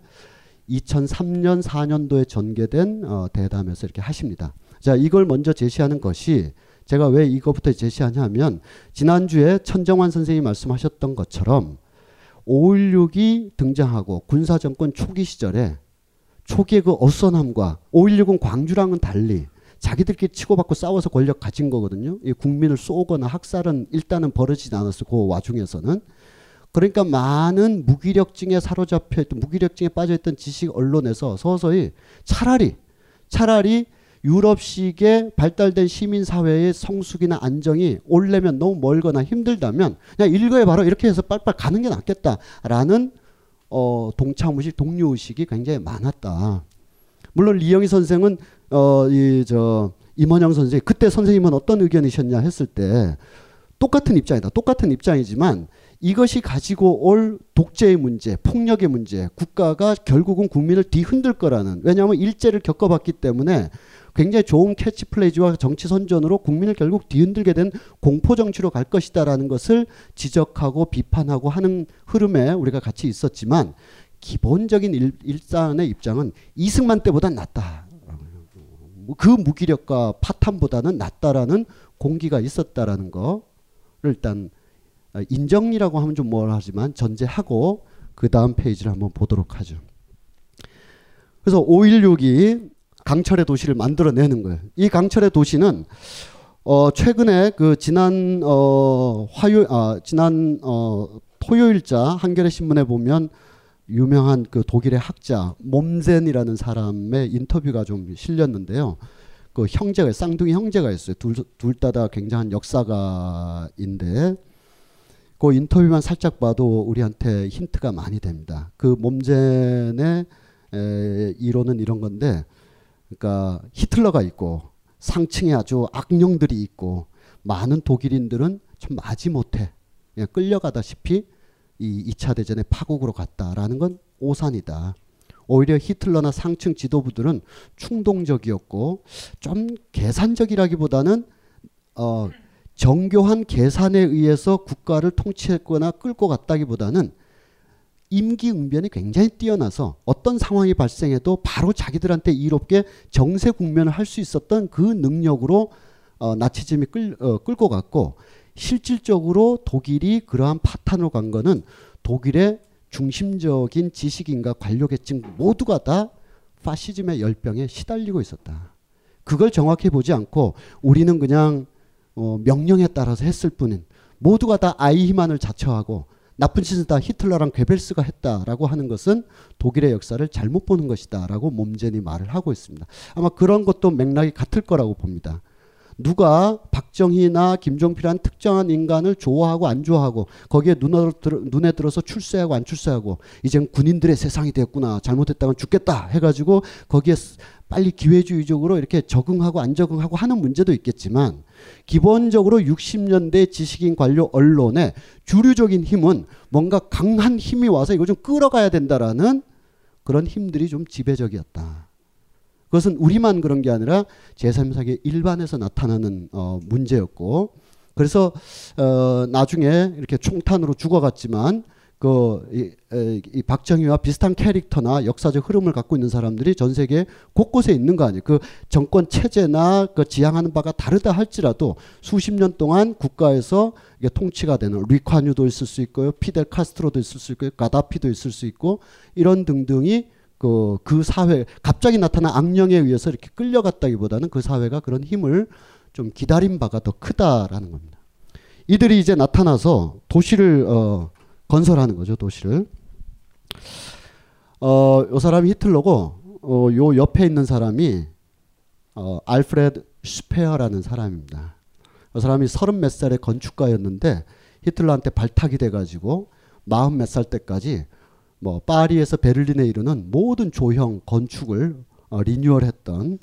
2003년 4년도에 전개된 어, 대담에서 이렇게 하십니다. 자, 이걸 먼저 제시하는 것이 제가 왜 이거부터 제시하냐면 지난주에 천정환 선생님이 말씀하셨던 것처럼 5.16이 등장하고 군사정권 초기 시절에 초기의 그 어선함과 5.16은 광주랑은 달리 자기들끼리 치고받고 싸워서 권력 가진 거거든요. 이 국민을 쏘거나 학살은 일단은 벌어지지 않았어. 그 와중에서는. 그러니까 많은 무기력증에 사로잡혀 있던 무기력증에 빠져 있던 지식 언론에서 서서히 차라리 차라리 유럽식의 발달된 시민 사회의 성숙이나 안정이 올려면 너무 멀거나 힘들다면 그냥 일거에 바로 이렇게 해서 빨빨 가는 게 낫겠다라는 어, 동참의식, 동료의식이 굉장히 많았다. 물론 리영희 선생은 어, 이, 저, 임원영 선생, 그때 선생님은 어떤 의견이셨냐 했을 때 똑같은 입장이다. 똑같은 입장이지만 이것이 가지고 올 독재의 문제, 폭력의 문제, 국가가 결국은 국민을 뒤흔들 거라는 왜냐하면 일제를 겪어봤기 때문에 굉장히 좋은 캐치플레이즈와 정치 선전으로 국민을 결국 뒤흔들게 된 공포 정치로 갈 것이다라는 것을 지적하고 비판하고 하는 흐름에 우리가 같이 있었지만 기본적인 일, 일산의 입장은 이승만 때보다 낫다. 그 무기력과 파탄보다는 낫다라는 공기가 있었다라는 거를 일단 인정이라고 하면 좀 뭐라 하지만 전제하고 그 다음 페이지를 한번 보도록 하죠. 그래서 5.16이 강철의 도시를 만들어내는 거예요. 이 강철의 도시는 어 최근에 그 지난 어 화요 아 지난 어 토요일자 한겨레 신문에 보면 유명한 그 독일의 학자 몸젠이라는 사람의 인터뷰가 좀 실렸는데요. 그 형제가 쌍둥이 형제가 있어요. 둘둘 다 굉장한 역사가인데 그 인터뷰만 살짝 봐도 우리한테 힌트가 많이 됩니다. 그 몸젠의 에, 이론은 이런 건데, 그러니까 히틀러가 있고 상층에 아주 악령들이 있고 많은 독일인들은 좀 마지못해 끌려가다시피 이 2차 대전의 파국으로 갔다라는 건 오산이다. 오히려 히틀러나 상층 지도부들은 충동적이었고 좀 계산적이라기보다는 어 정교한 계산에 의해서 국가를 통치했거나 끌고 갔다기보다는 임기응변이 굉장히 뛰어나서 어떤 상황이 발생해도 바로 자기들한테 이롭게 정세 국면을 할 수 있었던 그 능력으로 어, 나치즘이 끌, 어, 끌고 갔고 실질적으로 독일이 그러한 파탄으로 간 거는 독일의 중심적인 지식인과 관료계층 모두가 다 파시즘의 열병에 시달리고 있었다. 그걸 정확히 보지 않고 우리는 그냥 어, 명령에 따라서 했을 뿐인 모두가 다 아이히만을 자처하고 나쁜 짓은 다 히틀러랑 괴벨스가 했다라고 하는 것은 독일의 역사를 잘못 보는 것이다라고 몸젠이 말을 하고 있습니다. 아마 그런 것도 맥락이 같을 거라고 봅니다. 누가 박정희나 김종필한 특정한 인간을 좋아하고 안 좋아하고 거기에 눈에 들어서 출세하고 안 출세하고 이젠 군인들의 세상이 됐구나 잘못했다면 죽겠다 해가지고 거기에 빨리 기회주의적으로 이렇게 적응하고 안 적응하고 하는 문제도 있겠지만 기본적으로 60년대 지식인 관료 언론의 주류적인 힘은 뭔가 강한 힘이 와서 이거 좀 끌어가야 된다라는 그런 힘들이 좀 지배적이었다. 그것은 우리만 그런 게 아니라 제3세계 일반에서 나타나는 어, 문제였고 그래서 어, 나중에 이렇게 총탄으로 죽어갔지만 그, 이, 에, 이 박정희와 비슷한 캐릭터나 역사적 흐름을 갖고 있는 사람들이 전 세계 곳곳에 있는 거 아니에요. 그 정권 체제나 그 지향하는 바가 다르다 할지라도 수십 년 동안 국가에서 이게 통치가 되는 리ኳ뉴도 있을 수 있고요. 피델 카스트로도 있을 수 있고요. 가다피도 있을 수 있고 이런 등등이 그, 그 사회, 갑자기 나타난 악령에 의해서 이렇게 끌려갔다기보다는 그 사회가 그런 힘을 좀 기다린 바가 더 크다라는 겁니다. 이들이 이제 나타나서 도시를 어, 건설하는 거죠. 도시를. 어, 요 사람이 히틀러고 어, 요 옆에 있는 사람이 어, 알프레드 슈페어라는 사람입니다. 그 사람이 서른 몇 살의 건축가였는데 히틀러한테 발탁이 돼가지고 마흔 몇 살 때까지 뭐 파리에서 베를린에 이르는 모든 조형 건축을 어, 리뉴얼했던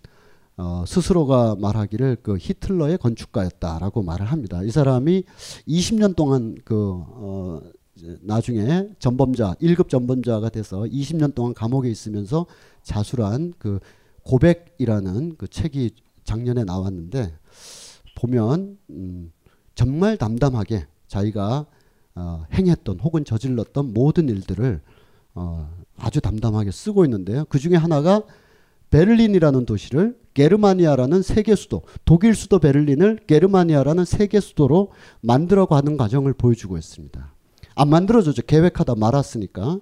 어, 스스로가 말하기를 그 히틀러의 건축가였다라고 말을 합니다. 이 사람이 20년 동안 그 어, 나중에 전범자 1급 전범자가 돼서 20년 동안 감옥에 있으면서 자수한 그 고백이라는 그 책이 작년에 나왔는데 보면 음, 정말 담담하게 자기가 어, 행했던 혹은 저질렀던 모든 일들을 어, 아주 담담하게 쓰고 있는데요. 그 중에 하나가 베를린이라는 도시를 게르마니아라는 세계 수도, 독일 수도 베를린을 게르마니아라는 세계 수도로 만들어 가는 과정을 보여주고 있습니다. 안 만들어졌죠. 계획하다 말았으니까.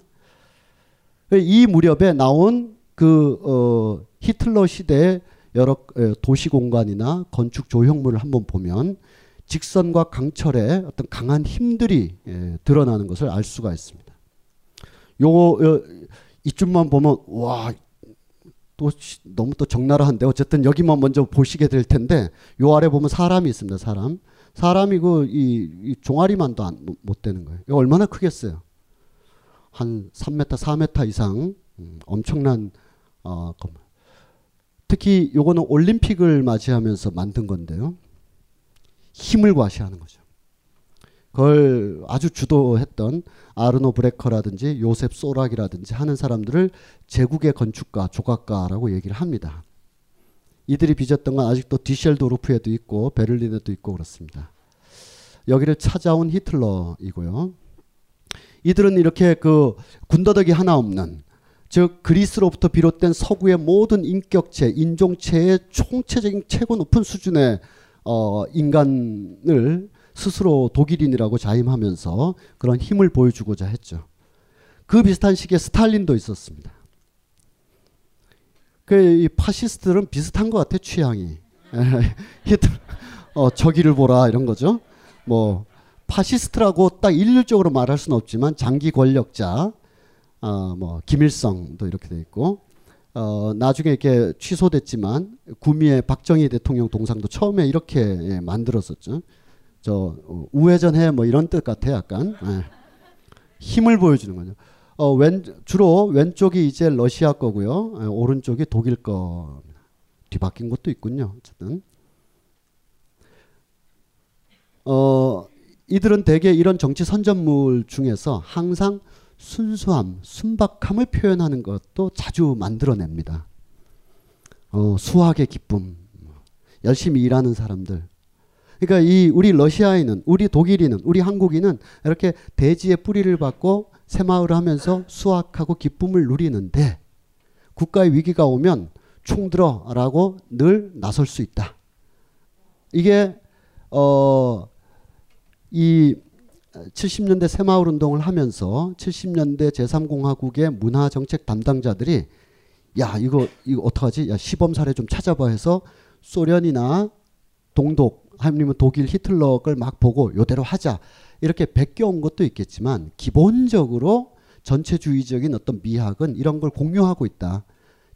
이 무렵에 나온 그 어, 히틀러 시대의 여러 도시 공간이나 건축 조형물을 한번 보면 직선과 강철의 어떤 강한 힘들이 예, 드러나는 것을 알 수가 있습니다. 요거 이쯤만 보면 와. 또 너무 또 적나라한데 어쨌든 여기만 먼저 보시게 될 텐데 요 아래 보면 사람이 있습니다. 사람. 사람이 그이 이 종아리만도 안, 못 되는 거예요. 이거 얼마나 크겠어요? 한 3m, 4m 이상 음, 엄청난 어, 특히 요거는 올림픽을 맞이하면서 만든 건데요. 힘을 과시하는 거죠. 그걸 아주 주도했던 아르노 브레커라든지 요셉 소락이라든지 하는 사람들을 제국의 건축가, 조각가라고 얘기를 합니다. 이들이 빚었던 건 아직도 디셸도르프에도 있고 베를린에도 있고 그렇습니다. 여기를 찾아온 히틀러이고요. 이들은 이렇게 그 군더더기 하나 없는 즉 그리스로부터 비롯된 서구의 모든 인격체, 인종체의 총체적인 최고 높은 수준의 어, 인간을 스스로 독일인이라고 자임하면서 그런 힘을 보여주고자 했죠. 그 비슷한 시기에 스탈린도 있었습니다. 그이 파시스트들은 비슷한 것 같아 취향이. 히트 어 저기를 보라 이런 거죠. 뭐 파시스트라고 딱 일률적으로 말할 수는 없지만 장기 권력자, 어 뭐 김일성도 이렇게 돼 있고, 어 나중에 이렇게 취소됐지만 구미의 박정희 대통령 동상도 처음에 이렇게 예, 만들었었죠. 저 어, 우회전해 뭐 이런 뜻 같아 약간 예. 힘을 보여주는 거죠. 어, 왼, 주로 왼쪽이 이제 러시아 거고요. 예, 오른쪽이 독일 거. 뒤바뀐 것도 있군요. 어쨌든. 어, 이들은 대개 이런 정치 선전물 중에서 항상 순수함, 순박함을 표현하는 것도 자주 만들어냅니다. 어, 수학의 기쁨, 열심히 일하는 사람들, 그러니까 이 우리 러시아인은 우리 독일인은 우리 한국인은 이렇게 대지의 뿌리를 받고 새마을을 하면서 수확하고 기쁨을 누리는데 국가의 위기가 오면 총 들어라고 늘 나설 수 있다. 이게 어 이 70년대 새마을 운동을 하면서 70년대 제3공화국의 문화 정책 담당자들이 야 이거 이거 어떡하지? 야 시범 사례 좀 찾아봐 해서 소련이나 동독 아니면 독일 히틀러 걸막 보고 요대로 하자 이렇게 베껴온 것도 있겠지만 기본적으로 전체주의적인 어떤 미학은 이런 걸 공유하고 있다.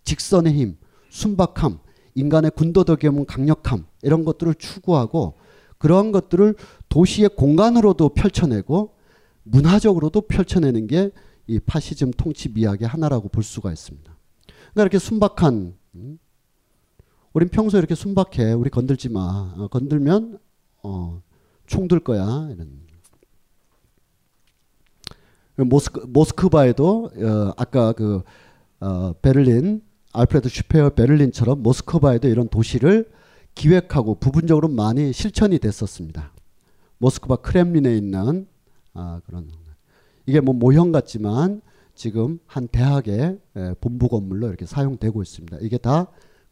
직선의 힘, 순박함, 인간의 군도덕이 없는 강력함 이런 것들을 추구하고 그러한 것들을 도시의 공간으로도 펼쳐내고 문화적으로도 펼쳐내는 게 이 파시즘 통치 미학의 하나라고 볼 수가 있습니다. 그러니까 이렇게 순박한 음, 우린 평소에 이렇게 순박해. 우리 건들지 마. 어, 건들면 어, 총들 거야. 이런. 모스크, 모스크바에도 어, 아까 그 어, 베를린 알프레드 슈페어 베를린처럼 모스크바에도 이런 도시를 기획하고 부분적으로 많이 실천이 됐었습니다. 모스크바 크렘린에 있는 아, 그런 이게 뭐 모형 같지만 지금 한 대학의 본부 건물로 이렇게 사용되고 있습니다. 이게 다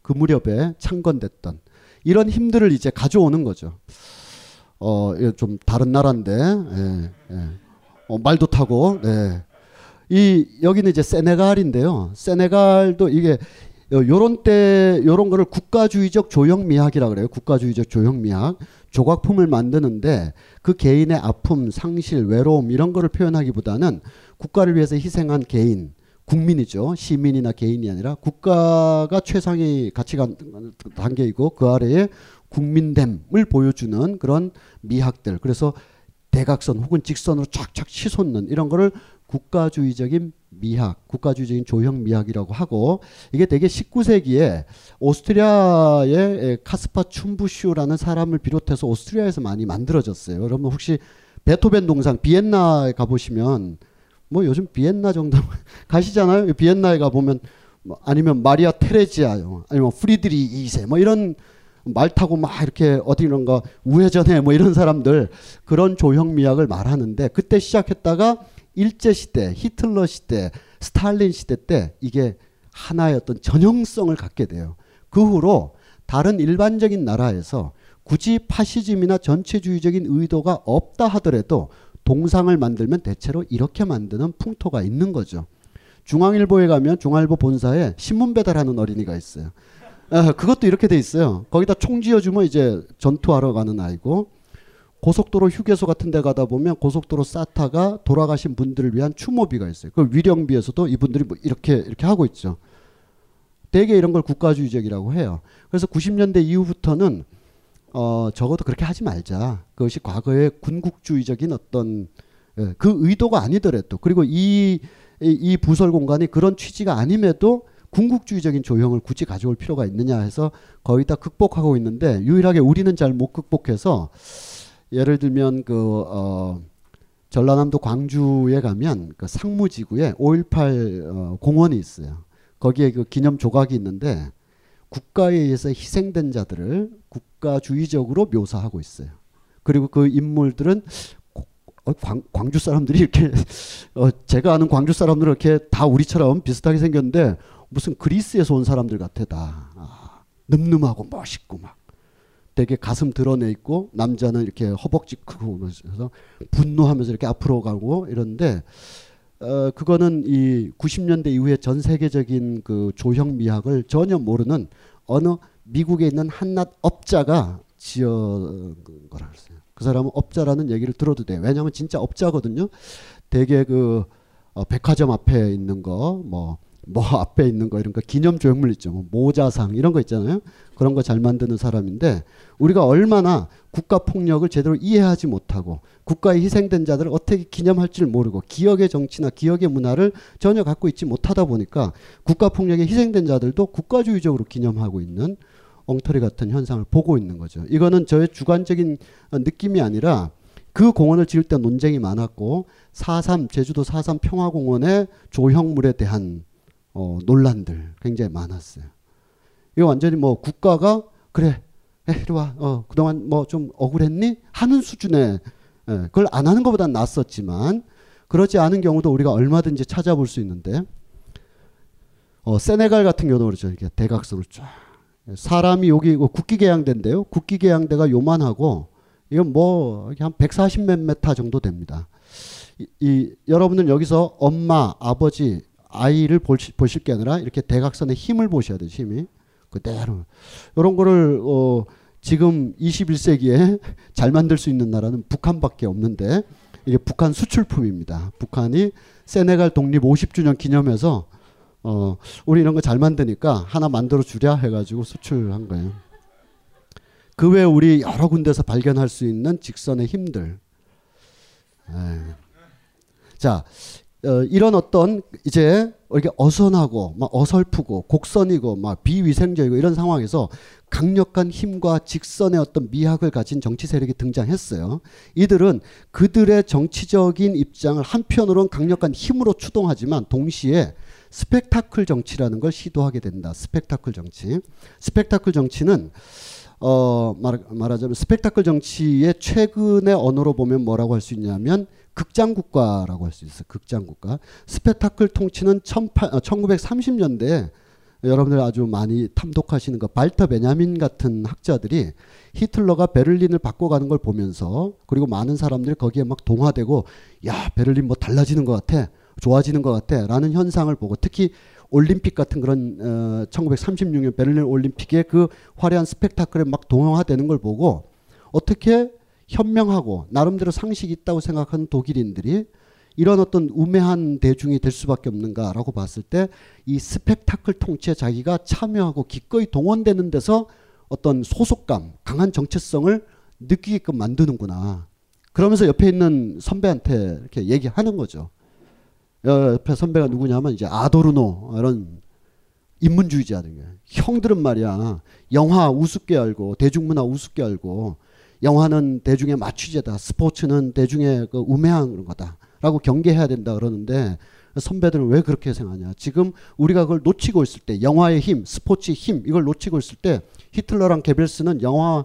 그 무렵에 창건됐던 이런 힘들을 이제 가져오는 거죠. 어, 좀 다른 나라인데, 예, 예. 어, 말도 타고, 네. 이, 여기는 이제 세네갈인데요. 세네갈도 이게 어, 요런 때 요런 거를 국가주의적 조형 미학이라 그래요. 국가주의적 조형 미학. 조각품을 만드는데 그 개인의 아픔, 상실, 외로움 이런 거를 표현하기보다는 국가를 위해서 희생한 개인, 국민이죠. 시민이나 개인이 아니라 국가가 최상의 가치관 단계이고 그 아래에 국민됨을 보여주는 그런 미학들. 그래서 대각선 혹은 직선으로 쫙쫙 치솟는 이런 거를 국가주의적인 미학, 국가주의적인 조형 미학이라고 하고 이게 되게 19세기에 오스트리아의 카스파 춤부슈라는 사람을 비롯해서 오스트리아에서 많이 만들어졌어요. 여러분 혹시 베토벤 동상 비엔나에 가보시면 뭐 요즘 비엔나 정도 가시잖아요. 비엔나에 가 보면 뭐 아니면 마리아 테레지아 아니면 프리드리히 2세 뭐 이런 말 타고 막 이렇게 어디 이런가 우회전해 뭐 이런 사람들 그런 조형 미학을 말하는데 그때 시작했다가 일제 시대, 히틀러 시대, 스탈린 시대 때 이게 하나의 어떤 전형성을 갖게 돼요. 그 후로 다른 일반적인 나라에서 굳이 파시즘이나 전체주의적인 의도가 없다 하더라도 동상을 만들면 대체로 이렇게 만드는 풍토가 있는 거죠. 중앙일보에 가면 중앙일보 본사에 신문 배달하는 어린이가 있어요. 아, 그것도 이렇게 돼 있어요. 거기다 총 쥐어주면 이제 전투하러 가는 아이고 고속도로 휴게소 같은 데 가다 보면 고속도로 사타가 돌아가신 분들을 위한 추모비가 있어요. 그 위령비에서도 이분들이 뭐 이렇게 이렇게 하고 있죠. 대개 이런 걸 국가주의적이라고 해요. 그래서 90년대 이후부터는 어 적어도 그렇게 하지 말자. 그것이 과거의 군국주의적인 어떤 예, 그 의도가 아니더라도 그리고 이, 이 부설 공간이 그런 취지가 아님에도 군국주의적인 조형을 굳이 가져올 필요가 있느냐 해서 거의 다 극복하고 있는데 유일하게 우리는 잘 못 극복해서 예를 들면 그 어, 전라남도 광주에 가면 그 상무지구에 5.18 어, 공원이 있어요. 거기에 그 기념 조각이 있는데 국가에 의해서 희생된 자들을 국가주의적으로 묘사하고 있어요. 그리고 그 인물들은 어, 광, 광주 사람들이 이렇게 어, 제가 아는 광주 사람들은 이렇게 다 우리처럼 비슷하게 생겼는데 무슨 그리스에서 온 사람들 같아 다 아, 늠름하고 멋있고 막 되게 가슴 드러내 있고 남자는 이렇게 허벅지 크고 그래서 분노하면서 이렇게 앞으로 가고 이런데 어 그거는 이 90년대 이후에 전 세계적인 그 조형 미학을 전혀 모르는 어느 미국에 있는 한낱 업자가 지어 거라 그랬어요. 그 사람은 업자라는 얘기를 들어도 돼. 왜냐하면 진짜 업자거든요. 되게 그 어, 백화점 앞에 있는 거 뭐 뭐 앞에 있는 거 이런 거 기념 조형물 있죠. 뭐 모자상 이런 거 있잖아요. 그런 거 잘 만드는 사람인데 우리가 얼마나 국가 폭력을 제대로 이해하지 못하고 국가에 희생된 자들을 어떻게 기념할 줄 모르고 기억의 정치나 기억의 문화를 전혀 갖고 있지 못하다 보니까 국가 폭력에 희생된 자들도 국가주의적으로 기념하고 있는 엉터리 같은 현상을 보고 있는 거죠. 이거는 저의 주관적인 느낌이 아니라 그 공원을 지을 때 논쟁이 많았고 4.3 제주도 4.3 평화공원의 조형물에 대한 어, 논란들 굉장히 많았어요. 이거 완전히 뭐 국가가 그래 이리 와 어, 그동안 뭐 좀 억울했니 하는 수준의 예, 그걸 안 하는 것보다 낫었지만 그렇지 않은 경우도 우리가 얼마든지 찾아볼 수 있는데 어, 세네갈 같은 경우는 그렇죠. 이렇게 대각선으로 쫙 사람이 여기 국기계양대인데요. 국기계양대가 요만하고 이건 뭐한 140몇 메타 정도 됩니다. 이, 이 여러분들 여기서 엄마, 아버지, 아이를 보시, 보실 게 아니라 이렇게 대각선의 힘을 보셔야 돼요. 힘이 그대로 이런 거를 어, 지금 21세기에 잘 만들 수 있는 나라는 북한밖에 없는데 이게 북한 수출품입니다. 북한이 세네갈 독립 50주년 기념해서 어, 우리 이런 거 잘 만드니까 하나 만들어 주랴 해가지고 수출한 거예요. 그 외에 우리 여러 군데서 발견할 수 있는 직선의 힘들. 에이. 자, 어, 이런 어떤 이제 이렇게 어선하고 막 어설프고 곡선이고 막 비위생적이고 이런 상황에서 강력한 힘과 직선의 어떤 미학을 가진 정치 세력이 등장했어요. 이들은 그들의 정치적인 입장을 한편으로는 강력한 힘으로 추동하지만 동시에 스펙타클 정치라는 걸 시도하게 된다. 스펙타클 정치. 스펙타클 정치는 어 말, 말하자면 스펙타클 정치의 최근의 언어로 보면 뭐라고 할 수 있냐면 극장 국가라고 할 수 있어요. 극장 국가. 스펙타클 통치는 1930년대에 어, 여러분들 아주 많이 탐독하시는 거 발터 베냐민 같은 학자들이 히틀러가 베를린을 바꿔가는 걸 보면서 그리고 많은 사람들이 거기에 막 동화되고 야 베를린 뭐 달라지는 것 같아 좋아지는 것 같아 라는 현상을 보고 특히 올림픽 같은 그런 어, 1936년 베를린 올림픽의 그 화려한 스펙타클에 막 동영화되는 걸 보고 어떻게 현명하고 나름대로 상식이 있다고 생각하는 독일인들이 이런 어떤 우매한 대중이 될 수밖에 없는가라고 봤을 때 이 스펙타클 통치에 자기가 참여하고 기꺼이 동원되는 데서 어떤 소속감, 강한 정체성을 느끼게끔 만드는구나. 그러면서 옆에 있는 선배한테 이렇게 얘기하는 거죠. 옆에 선배가 누구냐면 이제 아도르노 이런 인문주의자들. 형들은 말이야 영화 우습게 알고 대중문화 우습게 알고 영화는 대중의 마취제다. 스포츠는 대중의 그 우매한 그런 거다라고 경계해야 된다 그러는데 선배들은 왜 그렇게 생각하냐? 지금 우리가 그걸 놓치고 있을 때 영화의 힘, 스포츠의 힘 이걸 놓치고 있을 때 히틀러랑 게벨스는 영화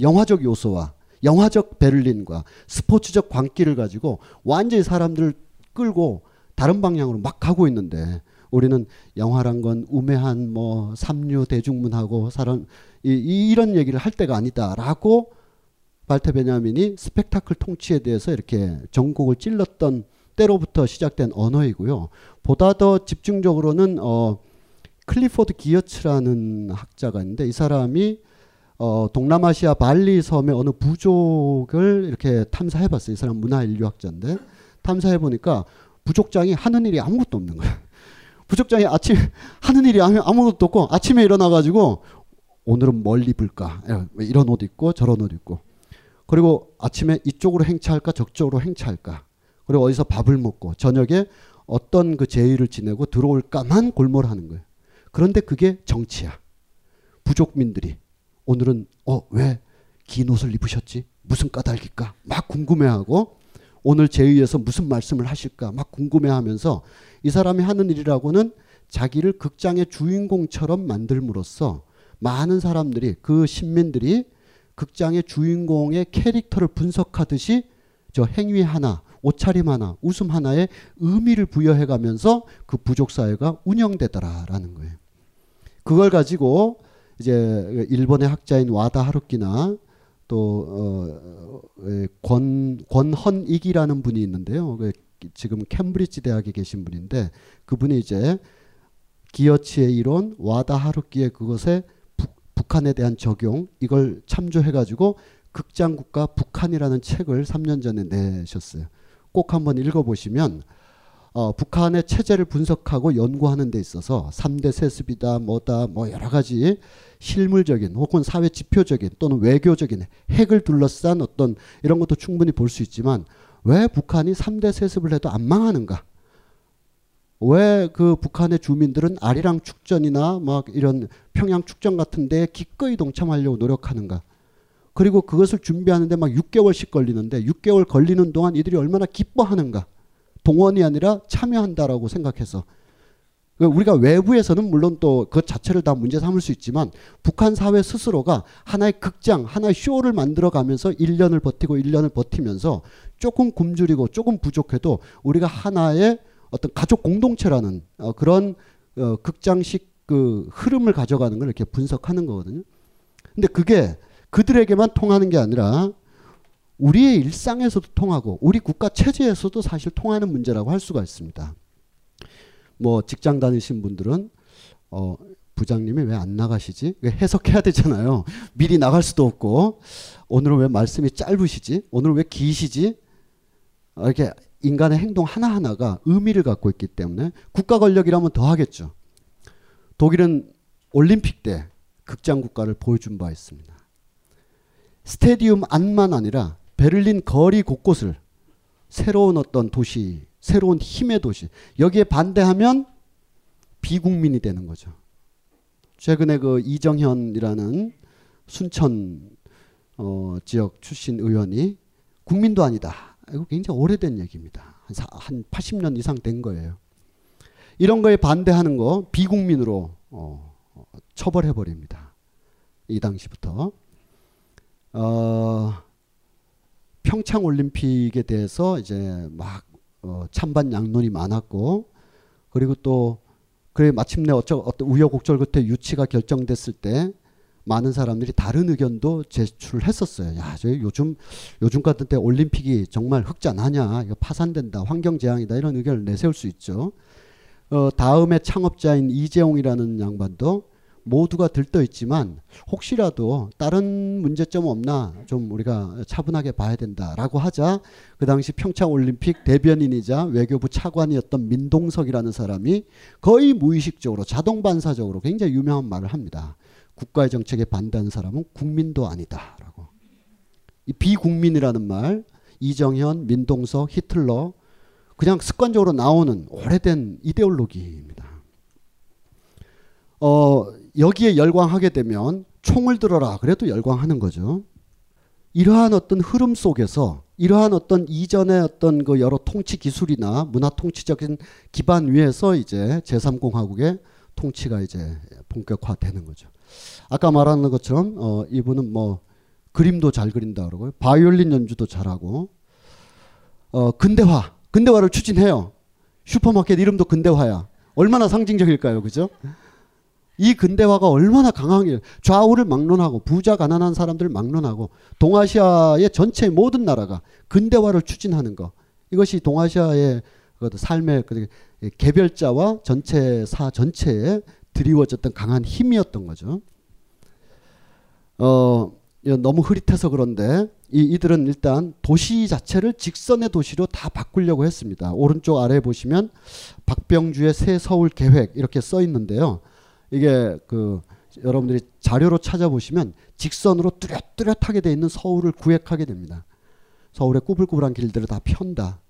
영화적 요소와 영화적 베를린과 스포츠적 광기를 가지고 완전히 사람들을 끌고 다른 방향으로 막 가고 있는데 우리는 영화란 건 우매한 뭐 삼류 대중문하고 사람 이, 이런 얘기를 할 때가 아니다라고 발테 베냐민이 스펙타클 통치에 대해서 이렇게 전곡을 찔렀던 때로부터 시작된 언어이고요. 보다 더 집중적으로는 어 클리포드 기어츠라는 학자가 있는데 이 사람이 어 동남아시아 발리 섬의 어느 부족을 이렇게 탐사해 봤어요. 이 사람 문화 인류학자인데 탐사해 보니까 부족장이 하는 일이 아무것도 없는 거예요. 부족장이 아침 하는 일이 아무것도 없고 아침에 일어나 가지고 오늘은 뭘 입을까 이런 옷 입고 저런 옷 입고 그리고 아침에 이쪽으로 행차할까 저쪽으로 행차할까 그리고 어디서 밥을 먹고 저녁에 어떤 그 제의를 지내고 들어올까만 골몰하는 거예요. 그런데 그게 정치야. 부족민들이 오늘은 어 왜 긴 옷을 입으셨지? 무슨 까닭일까? 막 궁금해하고 오늘 제의에서 무슨 말씀을 하실까? 막 궁금해하면서 이 사람이 하는 일이라고는 자기를 극장의 주인공처럼 만들므로써 많은 사람들이 그 신민들이 극장의 주인공의 캐릭터를 분석하듯이 저 행위 하나, 옷차림 하나, 웃음 하나에 의미를 부여해 가면서 그 부족 사회가 운영되더라라는 거예요. 그걸 가지고 이제 일본의 학자인 와다 하루키나 또권 어, 권헌익이라는 분이 있는데요. 그 지금 캠브리지 대학에 계신 분인데 그분이 이제 기어치의 이론 와다 하루키의 그것에 북한에 대한 적용 이걸 참조해 가지고 극장 국가 북한이라는 책을 3년 전에 내셨어요. 꼭 한번 읽어 보시면 어, 북한의 체제를 분석하고 연구하는 데 있어서 3대 세습이다 뭐다 뭐 여러 가지 실물적인 혹은 사회 지표적인 또는 외교적인 핵을 둘러싼 어떤 이런 것도 충분히 볼 수 있지만 왜 북한이 3대 세습을 해도 안 망하는가? 왜 그 북한의 주민들은 아리랑 축전이나 막 이런 평양 축전 같은 데 기꺼이 동참하려고 노력하는가? 그리고 그것을 준비하는데 막 6개월씩 걸리는데 6개월 걸리는 동안 이들이 얼마나 기뻐하는가? 동원이 아니라 참여한다라고 생각해서 그러니까 우리가 외부에서는 물론 또 그 자체를 다 문제 삼을 수 있지만 북한 사회 스스로가 하나의 극장, 하나의 쇼를 만들어 가면서 1년을 버티고 1년을 버티면서 조금 굶주리고 조금 부족해도 우리가 하나의 어떤 가족 공동체라는 어 그런 어 극장식 그 흐름을 가져가는 걸 이렇게 분석하는 거거든요. 근데 그게 그들에게만 통하는 게 아니라 우리의 일상에서도 통하고 우리 국가 체제에서도 사실 통하는 문제라고 할 수가 있습니다. 뭐 직장 다니신 분들은 어 부장님이 왜 안 나가시지? 해석해야 되잖아요. 미리 나갈 수도 없고 오늘은 왜 말씀이 짧으시지? 오늘 왜 기시지? 어, 이렇게 인간의 행동 하나하나가 의미를 갖고 있기 때문에 국가 권력이라면 더 하겠죠. 독일은 올림픽 때 극장 국가를 보여준 바 있습니다. 스테디움 안만 아니라 베를린 거리 곳곳을 새로운 어떤 도시, 새로운 힘의 도시 여기에 반대하면 비국민이 되는 거죠. 최근에 그 이정현이라는 순천 어, 지역 출신 의원이 국민도 아니다. 이거 굉장히 오래된 얘기입니다. 한, 사, 한 80년 이상 된 거예요. 이런 거에 반대하는 거 비국민으로 어, 처벌해 버립니다. 이 당시부터. 어, 평창 올림픽에 대해서 이제 막 어, 찬반 양론이 많았고 그리고 또 그래 마침내 어쩌 어떤 우여곡절 끝에 유치가 결정됐을 때 많은 사람들이 다른 의견도 제출을 했었어요. 야, 저 요즘 요즘 같은 때 올림픽이 정말 흑자나냐? 이거 파산된다. 환경 재앙이다. 이런 의견을 내세울 수 있죠. 어, 다음에 창업자인 이재용이라는 양반도 모두가 들떠 있지만 혹시라도 다른 문제점 없나 좀 우리가 차분하게 봐야 된다라고 하자 그 당시 평창 올림픽 대변인이자 외교부 차관이었던 민동석이라는 사람이 거의 무의식적으로 자동 반사적으로 굉장히 유명한 말을 합니다. 국가의 정책에 반대하는 사람은 국민도 아니다라고. 이 비국민이라는 말 이정현, 민동석, 히틀러 그냥 습관적으로 나오는 오래된 이데올로기입니다. 어, 여기에 열광하게 되면 총을 들어라 그래도 열광하는 거죠. 이러한 어떤 흐름 속에서 이러한 어떤 이전의 어떤 그 여러 통치 기술이나 문화 통치적인 기반 위에서 이제 제3공화국의 통치가 이제 본격화되는 거죠. 아까 말하는 것처럼 어, 이분은 뭐 그림도 잘 그린다 그러고요. 바이올린 연주도 잘하고 어, 근대화, 근대화를 추진해요. 슈퍼마켓 이름도 근대화야. 얼마나 상징적일까요, 그죠? 이 근대화가 얼마나 강하게 좌우를 막론하고 부자 가난한 사람들을 막론하고 동아시아의 전체 모든 나라가 근대화를 추진하는 거 이것이 동아시아의 그 삶의 그 개별자와 전체 사 전체에 드리워졌던 강한 힘이었던 거죠. 어 너무 흐릿해서 그런데 이, 이들은 일단 도시 자체를 직선의 도시로 다 바꾸려고 했습니다. 오른쪽 아래 보시면 박병주의 새 서울 계획 이렇게 써 있는데요. 이게 그 여러분들이 자료로 찾아보시면 직선으로 뚜렷뚜렷하게 돼 있는 서울을 구획하게 됩니다. 서울의 꾸불꾸불한 길들을 다 편다.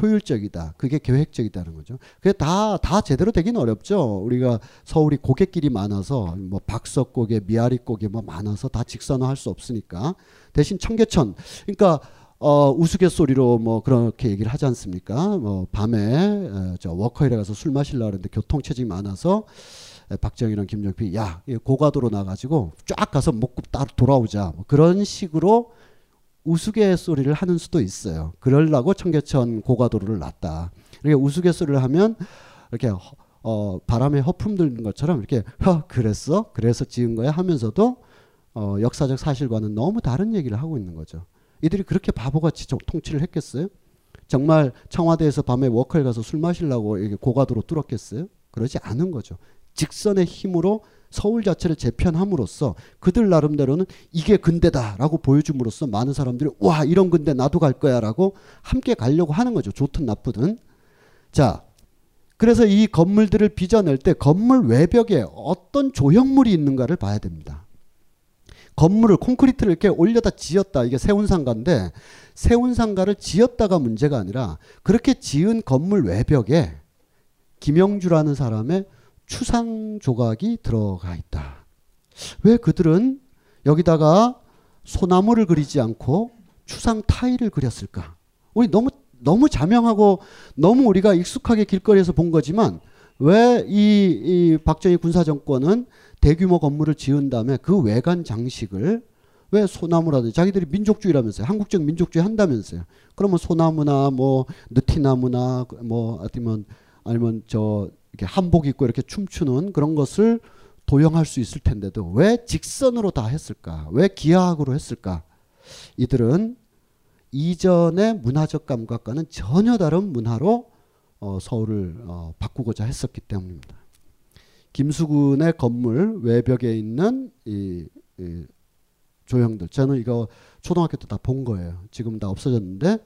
효율적이다. 그게 계획적이다는 거죠. 그게 다, 다 제대로 되긴 어렵죠. 우리가 서울이 고갯길이 많아서, 뭐 박석고개, 미아리고개 뭐 많아서 다 직선화 할 수 없으니까. 대신 청계천. 그러니까, 어, 우스갯소리로 뭐 그렇게 얘기를 하지 않습니까? 뭐 밤에, 어, 저 워커힐에 가서 술 마실라 그러는데 교통체증이 많아서 박정희랑 김정필이 야 고가도로 나가지고 쫙 가서 먹고 따로 돌아오자 뭐 그런 식으로 우스갯소리를 하는 수도 있어요. 그러려고 청계천 고가도로를 놨다. 이렇게 우스갯소리를 하면 이렇게 어, 바람에 허품 들는 것처럼 이렇게 허 그랬어 그래서 지은 거야 하면서도 어, 역사적 사실과는 너무 다른 얘기를 하고 있는 거죠. 이들이 그렇게 바보같이 통치를 했겠어요? 정말 청와대에서 밤에 워커에 가서 술 마시려고 고가도로 뚫었겠어요? 그러지 않은 거죠. 직선의 힘으로 서울 자체를 재편함으로써 그들 나름대로는 이게 근대다라고 보여줌으로써 많은 사람들이 와 이런 근대 나도 갈 거야라고 함께 가려고 하는 거죠. 좋든 나쁘든. 자, 그래서 이 건물들을 빚어낼 때 건물 외벽에 어떤 조형물이 있는가를 봐야 됩니다. 건물을 콘크리트를 이렇게 올려다 지었다 이게 세운 상가인데 세운 상가를 지었다가 문제가 아니라 그렇게 지은 건물 외벽에 김영주라는 사람의 추상 조각이 들어가 있다. 왜 그들은 여기다가 소나무를 그리지 않고 추상 타일을 그렸을까? 우리 너무 너무 자명하고 너무 우리가 익숙하게 길거리에서 본 거지만 왜이이 박정희 군사 정권은 대규모 건물을 지은 다음에 그 외관 장식을 왜 소나무라든지 자기들이 민족주의라면서요. 한국적 민족주의 한다면서요. 그러면 소나무나 뭐 느티나무나 뭐 아니면 아니면 저 이렇게 한복 입고 이렇게 춤추는 그런 것을 도용할 수 있을 텐데도 왜 직선으로 다 했을까? 왜 기하학으로 했을까? 이들은 이전의 문화적 감각과는 전혀 다른 문화로 어, 서울을 어, 바꾸고자 했었기 때문입니다. 김수근의 건물 외벽에 있는 이, 이 조형들 저는 이거 초등학교 때 다 본 거예요. 지금 다 없어졌는데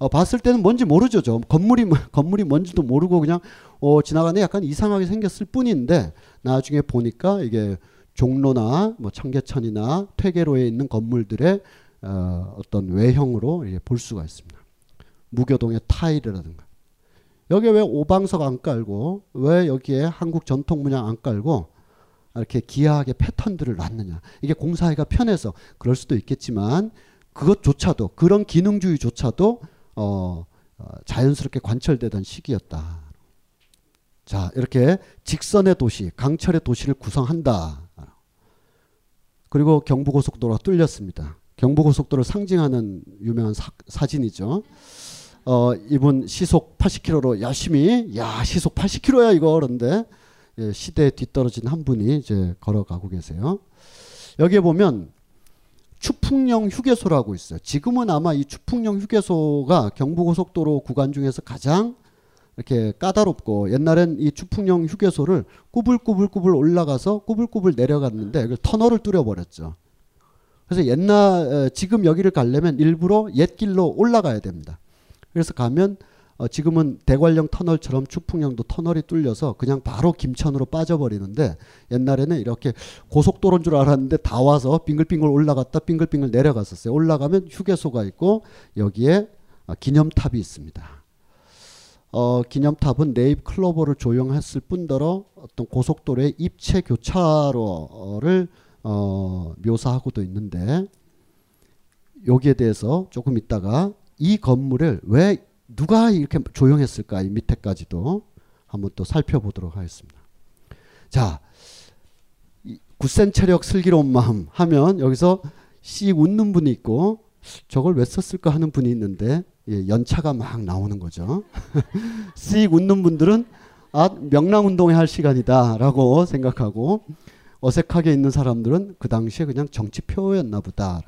어, 봤을 때는 뭔지 모르죠. 저 건물이 뭐, 건물이 뭔지도 모르고 그냥 어, 지나가는데 약간 이상하게 생겼을 뿐인데 나중에 보니까 이게 종로나 뭐 청계천이나 퇴계로에 있는 건물들의 어, 어떤 외형으로 볼 수가 있습니다. 무교동의 타일이라든가 여기에 왜 오방석 안 깔고 왜 여기에 한국 전통 문양 안 깔고 이렇게 기하하게 패턴들을 놨느냐 이게 공사하기가 편해서 그럴 수도 있겠지만 그것조차도 그런 기능주의조차도 어, 어, 자연스럽게 관철되던 시기였다. 자, 이렇게 직선의 도시, 강철의 도시를 구성한다. 그리고 경부고속도로가 뚫렸습니다. 경부고속도로를 상징하는 유명한 사, 진이죠 어, 이분 시속 80km로 열심히, 야, 시속 80km야, 이거. 그런데 예, 시대에 뒤떨어진 한 분이 이제 걸어가고 계세요. 여기에 보면 추풍령 휴게소라고 있어요. 지금은 아마 이 추풍령 휴게소가 경부고속도로 구간 중에서 가장 이렇게 까다롭고 옛날엔 이 추풍령 휴게소를 꾸불꾸불꾸불 올라가서 꾸불꾸불 내려갔는데 그 터널을 뚫어 버렸죠. 그래서 옛날 에, 지금 여기를 가려면 일부러 옛 길로 올라가야 됩니다. 그래서 가면 어, 지금은 대관령 터널처럼 추풍령도 터널이 뚫려서 그냥 바로 김천으로 빠져버리는데 옛날에는 이렇게 고속도로인 줄 알았는데 다 와서 빙글빙글 올라갔다 빙글빙글 내려갔었어요. 올라가면 휴게소가 있고 여기에 어, 기념탑이 있습니다. 어, 기념탑은 네잎 클로버를 조형했을 뿐더러 어떤 고속도로의 입체 교차로를 어, 묘사하고도 있는데 여기에 대해서 조금 있다가 이 건물을 왜 누가 이렇게 조형했을까 이 밑에까지도 한번 또 살펴보도록 하겠습니다. 자, 굳센 체력 슬기로운 마음 하면 여기서 씩 웃는 분이 있고 저걸 왜 썼을까 하는 분이 있는데 예, 연차가 막 나오는 거죠. 씩 웃는 분들은 아 명랑 운동회 할 시간이다라고 생각하고 어색하게 있는 사람들은 그 당시에 그냥 정치표였나 보다.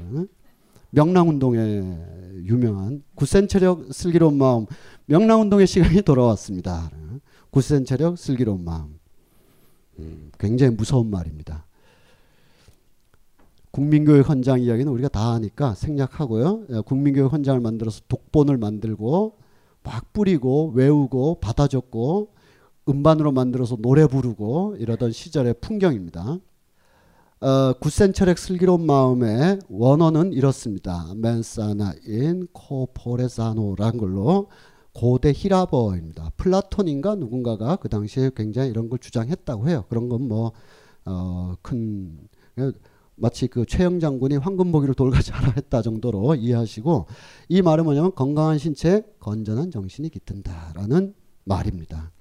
명랑운동에 유명한 굳센 체력 슬기로운 마음 명랑운동의 시간이 돌아왔습니다. 굳센 체력 슬기로운 마음 음, 굉장히 무서운 말입니다. 국민교육 헌장 이야기는 우리가 다 아니까 생략하고요. 예, 국민교육 헌장을 만들어서 독본을 만들고 막 뿌리고 외우고 받아 적고 음반으로 만들어서 노래 부르고 이러던 시절의 풍경입니다. 어, 구센철의 슬기로운 마음의 원어는 이렇습니다. 멘사나인 코포레사노라는 걸로 고대 히라버입니다. 플라톤인가 누군가가 그 당시에 굉장히 이런 걸 주장했다고 해요. 그런 건뭐 어, 큰 마치 그 최영 장군이 황금보기를 돌같이 하라 했다 정도로 이해하시고 이 말은 뭐냐면 건강한 신체 건전한 정신이 깃든다라는 말입니다.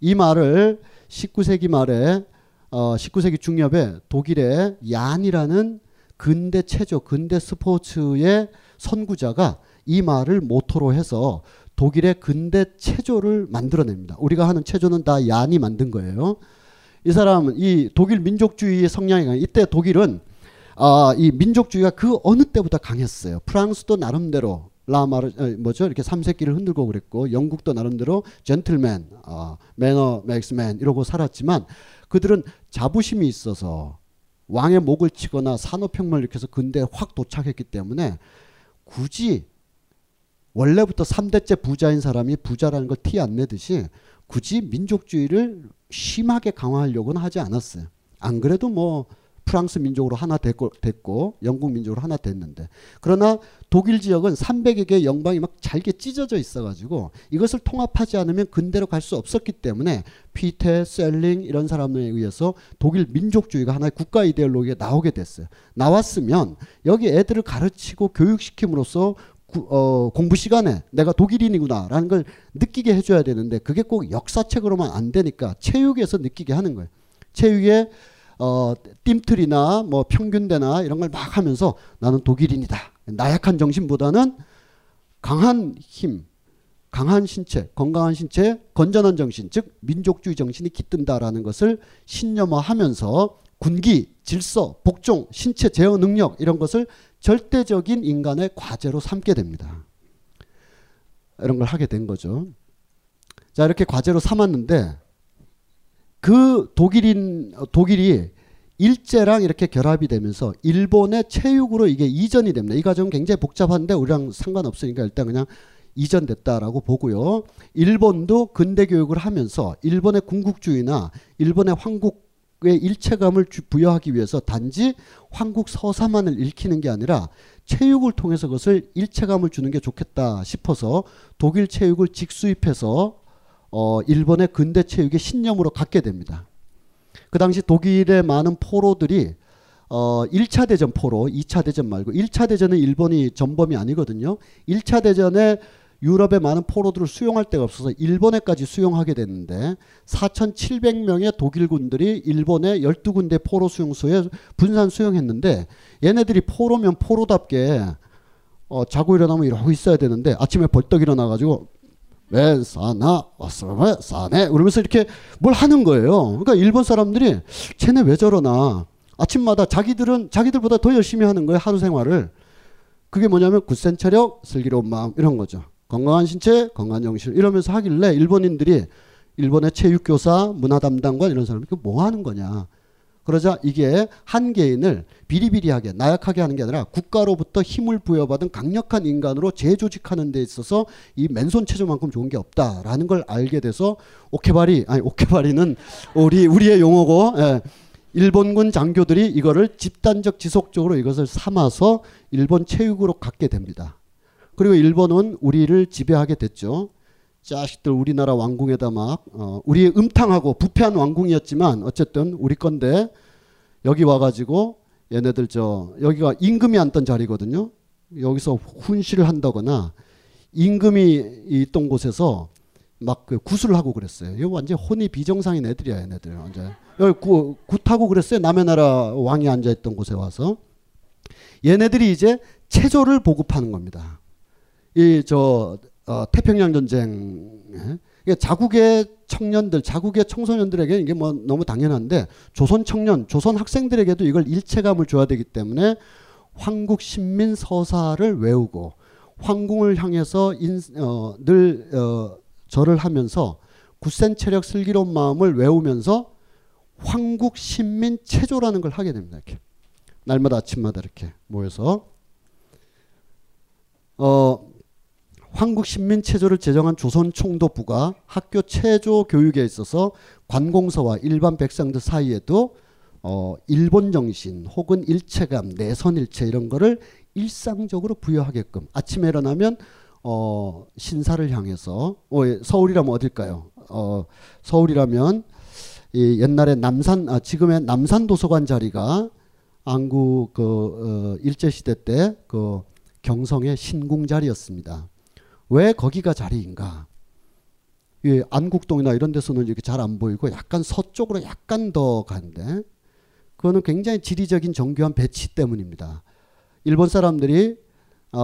이 말을 19세기 말에 어, 19세기 중엽에 독일의 얀이라는 근대 체조, 근대 스포츠의 선구자가 이 말을 모토로 해서 독일의 근대 체조를 만들어냅니다. 우리가 하는 체조는 다 얀이 만든 거예요. 이 사람은 이 독일 민족주의의 성향이 강 이때 독일은 아, 이 민족주의가 그 어느 때보다 강했어요. 프랑스도 나름대로 라마르 어, 뭐죠 이렇게 삼색기를 흔들고 그랬고 영국도 나름대로 젠틀맨, 어, manners makes man 이러고 살았지만 그들은 자부심이 있어서 왕의 목을 치거나 산업혁명을 일으켜서 근대에 확 도착했기 때문에 굳이 원래부터 3대째 부자인 사람이 부자라는 걸 티 안 내듯이 굳이 민족주의를 심하게 강화하려고는 하지 않았어요. 안 그래도 뭐 프랑스 민족으로 하나 됐고, 됐고 영국 민족으로 하나 됐는데 그러나 독일 지역은 300여 개의 영방이 막 잘게 찢어져 있어가지고 이것을 통합하지 않으면 근대로 갈 수 없었기 때문에 피테, 셀링 이런 사람들에 의해서 독일 민족주의가 하나의 국가 이데올로기에 나오게 됐어요. 나왔으면 여기 애들을 가르치고 교육시킴으로써 구, 어, 공부 시간에 내가 독일인이구나라는 걸 느끼게 해줘야 되는데 그게 꼭 역사책으로만 안 되니까 체육에서 느끼게 하는 거예요. 체육에 어, 띠틀이나 뭐 평균대나 이런 걸 막 하면서 나는 독일인이다. 나약한 정신보다는 강한 힘, 강한 신체, 건강한 신체, 건전한 정신, 즉 민족주의 정신이 깃든다라는 것을 신념화하면서 군기, 질서, 복종, 신체 제어 능력 이런 것을 절대적인 인간의 과제로 삼게 됩니다. 이런 걸 하게 된 거죠. 자, 이렇게 과제로 삼았는데 그 독일인 독일이 일제랑 이렇게 결합이 되면서 일본의 체육으로 이게 이전이 됩니다. 이 과정은 굉장히 복잡한데 우리랑 상관없으니까 일단 그냥 이전됐다라고 보고요. 일본도 근대 교육을 하면서 일본의 군국주의나 일본의 황국의 일체감을 부여하기 위해서 단지 황국 서사만을 읽히는 게 아니라 체육을 통해서 그것을 일체감을 주는 게 좋겠다 싶어서 독일 체육을 직수입해서 어, 일본의 근대 체육의 신념으로 갖게 됩니다. 그 당시 독일의 많은 포로들이 어, 1차 대전 포로, 2차 대전 말고 1차 대전은 일본이 전범이 아니거든요. 1차 대전에 유럽의 많은 포로들을 수용할 데가 없어서 일본에까지 수용하게 됐는데 4,700명의 독일군들이 일본의 12군데 포로 수용소에 분산 수용했는데 얘네들이 포로면 포로답게 어, 자고 일어나면 이러고 있어야 되는데 아침에 벌떡 일어나가지고 왜 사나 왔으면 사네 그러면서 이렇게 뭘 하는 거예요. 그러니까 일본 사람들이 쟤네 왜 저러나 아침마다 자기들은 자기들보다 더 열심히 하는 거예요 하루 생활을. 그게 뭐냐면 굳센 체력, 슬기로운 마음 이런 거죠. 건강한 신체, 건강한 정신 이러면서 하길래 일본인들이 일본의 체육교사, 문화담당관 이런 사람이 뭐 하는 거냐. 그러자 이게 한 개인을 비리비리하게 나약하게 하는 게 아니라 국가로부터 힘을 부여받은 강력한 인간으로 재조직하는 데 있어서 이 맨손 체조만큼 좋은 게 없다라는 걸 알게 돼서 오케바리 아니 오케바리는 우리 우리의 용어고 예, 일본군 장교들이 이거를 집단적 지속적으로 이것을 삼아서 일본 체육으로 갖게 됩니다. 그리고 일본은 우리를 지배하게 됐죠. 자식들 우리나라 왕궁에다 막 어, 우리 음탕하고 부패한 왕궁이었지만 어쨌든 우리 건데 여기 와가지고 얘네들 저 여기가 임금이 앉던 자리거든요. 여기서 훈시를 한다거나 임금이 있던 곳에서 막 그 구슬을 하고 그랬어요. 이거 완전 혼이 비정상인 애들이야, 얘네들. 완전 여기 구, 굿하고 그랬어요. 남의 나라 왕이 앉아 있던 곳에 와서 얘네들이 이제 체조를 보급하는 겁니다. 이 저 어, 태평양 전쟁 예? 자국의 청년들, 자국의 청소년들에게 이게 뭐 너무 당연한데 조선 청년, 조선 학생들에게도 이걸 일체감을 줘야 되기 때문에 황국 신민 서사를 외우고 황궁을 향해서 인, 어, 늘 어, 절을 하면서 굳센 체력 슬기로운 마음을 외우면서 황국 신민 체조라는 걸 하게 됩니다. 이렇게 날마다 아침마다 이렇게 모여서 어 한국 신민체조를 제정한 조선 총독부가 학교 체조 교육에 있어서 관공서와 일반 백성들 사이에도 어, 일본 정신 혹은 일체감, 내선일체 이런 거를 일상적으로 부여하게끔 아침에 일어나면 어, 신사를 향해서 어, 예, 서울이라면 어딜까요? 어, 서울이라면 이 옛날에 남산 아, 지금의 남산 도서관 자리가 안구 그 어, 일제 시대 때 그 경성의 신궁 자리였습니다. 왜 거기가 자리인가? 이 안국동이나 이런 데서는 이렇게 잘 안 보이고 약간 서쪽으로 약간 더 가는데 그거는 굉장히 지리적인 정교한 배치 때문입니다. 일본 사람들이 어,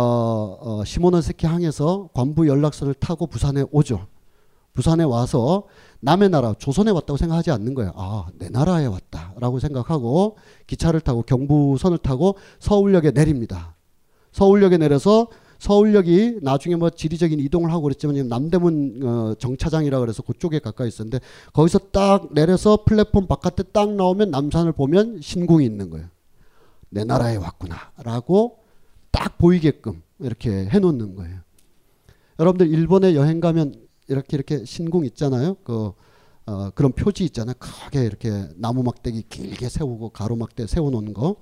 어, 시모노세키 항에서 관부 연락선을 타고 부산에 오죠. 부산에 와서 남의 나라 조선에 왔다고 생각하지 않는 거예요. 아, 내 나라에 왔다라고 생각하고 기차를 타고 경부선을 타고 서울역에 내립니다. 서울역에 내려서 서울역이 나중에 뭐 지리적인 이동을 하고 그랬지만 남대문 어, 정차장이라 그래서 그쪽에 가까이 있었는데 거기서 딱 내려서 플랫폼 바깥에 딱 나오면 남산을 보면 신궁이 있는 거예요. 내 나라에 왔구나라고 딱 보이게끔 이렇게 해놓는 거예요. 여러분들 일본에 여행 가면 이렇게 이렇게 신궁 있잖아요. 그 어, 그런 표지 있잖아요. 크게 이렇게 나무 막대기 길게 세우고 가로 막대 세워놓은 거.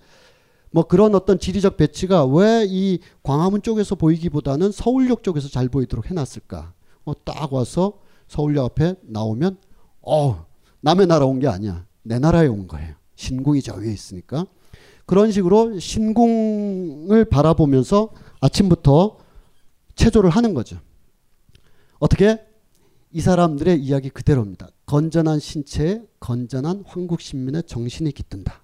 뭐 그런 어떤 지리적 배치가 왜 이 광화문 쪽에서 보이기보다는 서울역 쪽에서 잘 보이도록 해놨을까? 어, 딱 와서 서울역 앞에 나오면 어 남의 나라 온 게 아니야. 내 나라에 온 거예요. 신궁이 저 위에 있으니까. 그런 식으로 신궁을 바라보면서 아침부터 체조를 하는 거죠. 어떻게? 이 사람들의 이야기 그대로입니다. 건전한 신체에 건전한 황국 신민의 정신이 깃든다.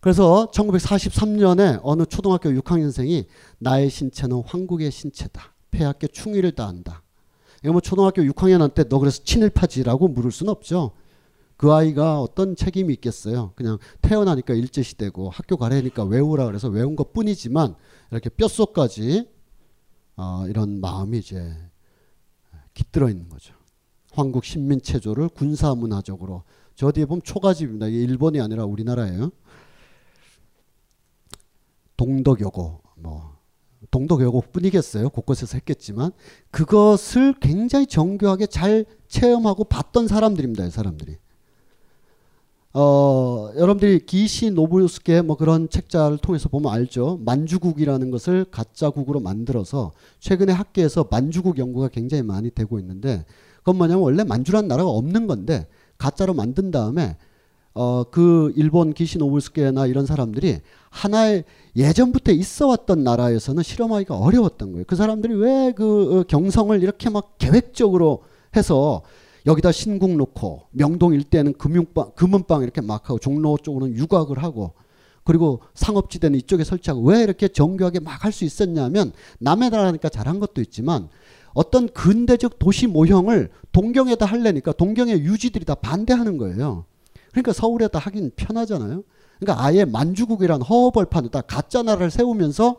그래서 1943년에 어느 초등학교 6학년생이 나의 신체는 황국의 신체다. 폐하께 충의를 다한다. 뭐 초등학교 6학년한테 너 그래서 친일파지라고 물을 수는 없죠. 그 아이가 어떤 책임이 있겠어요. 그냥 태어나니까 일제시대고 학교 가려니까 외우라 그래서 외운 것 뿐이지만 이렇게 뼛속까지 어, 이런 마음이 이제 깃들어 있는 거죠. 황국 신민체조를 군사문화적으로 저 뒤에 보면 초가집입니다. 이게 일본이 아니라 우리나라예요. 동덕여고 뭐 동덕여고뿐이겠어요. 곳곳에서 했겠지만 그것을 굉장히 정교하게 잘 체험하고 봤던 사람들입니다. 이 사람들이. 어, 여러분들이 기시 노브스케 뭐 그런 책자를 통해서 보면 알죠. 만주국이라는 것을 가짜국으로 만들어서 최근에 학계에서 만주국 연구가 굉장히 많이 되고 있는데 그건 뭐냐면 원래 만주라는 나라가 없는 건데 가짜로 만든 다음에 어, 그 일본 기시노블스케나 이런 사람들이 하나의 예전부터 있어 왔던 나라에서는 실험하기가 어려웠던 거예요. 그 사람들이 왜그 어, 경성을 이렇게 막 계획적으로 해서 여기다 신궁 놓고 명동 일대는 금융빵, 금은빵 이렇게 막 하고 종로 쪽으로는 유곽을 하고 그리고 상업지대는 이쪽에 설치하고 왜 이렇게 정교하게 막 할 수 있었냐면 남의 나라니까 잘한 것도 있지만 어떤 근대적 도시 모형을 동경에다 할래니까 동경의 유지들이 다 반대하는 거예요. 그러니까 서울에다 하긴 편하잖아요. 그러니까 아예 만주국이란 허허벌판에다 가짜 나라를 세우면서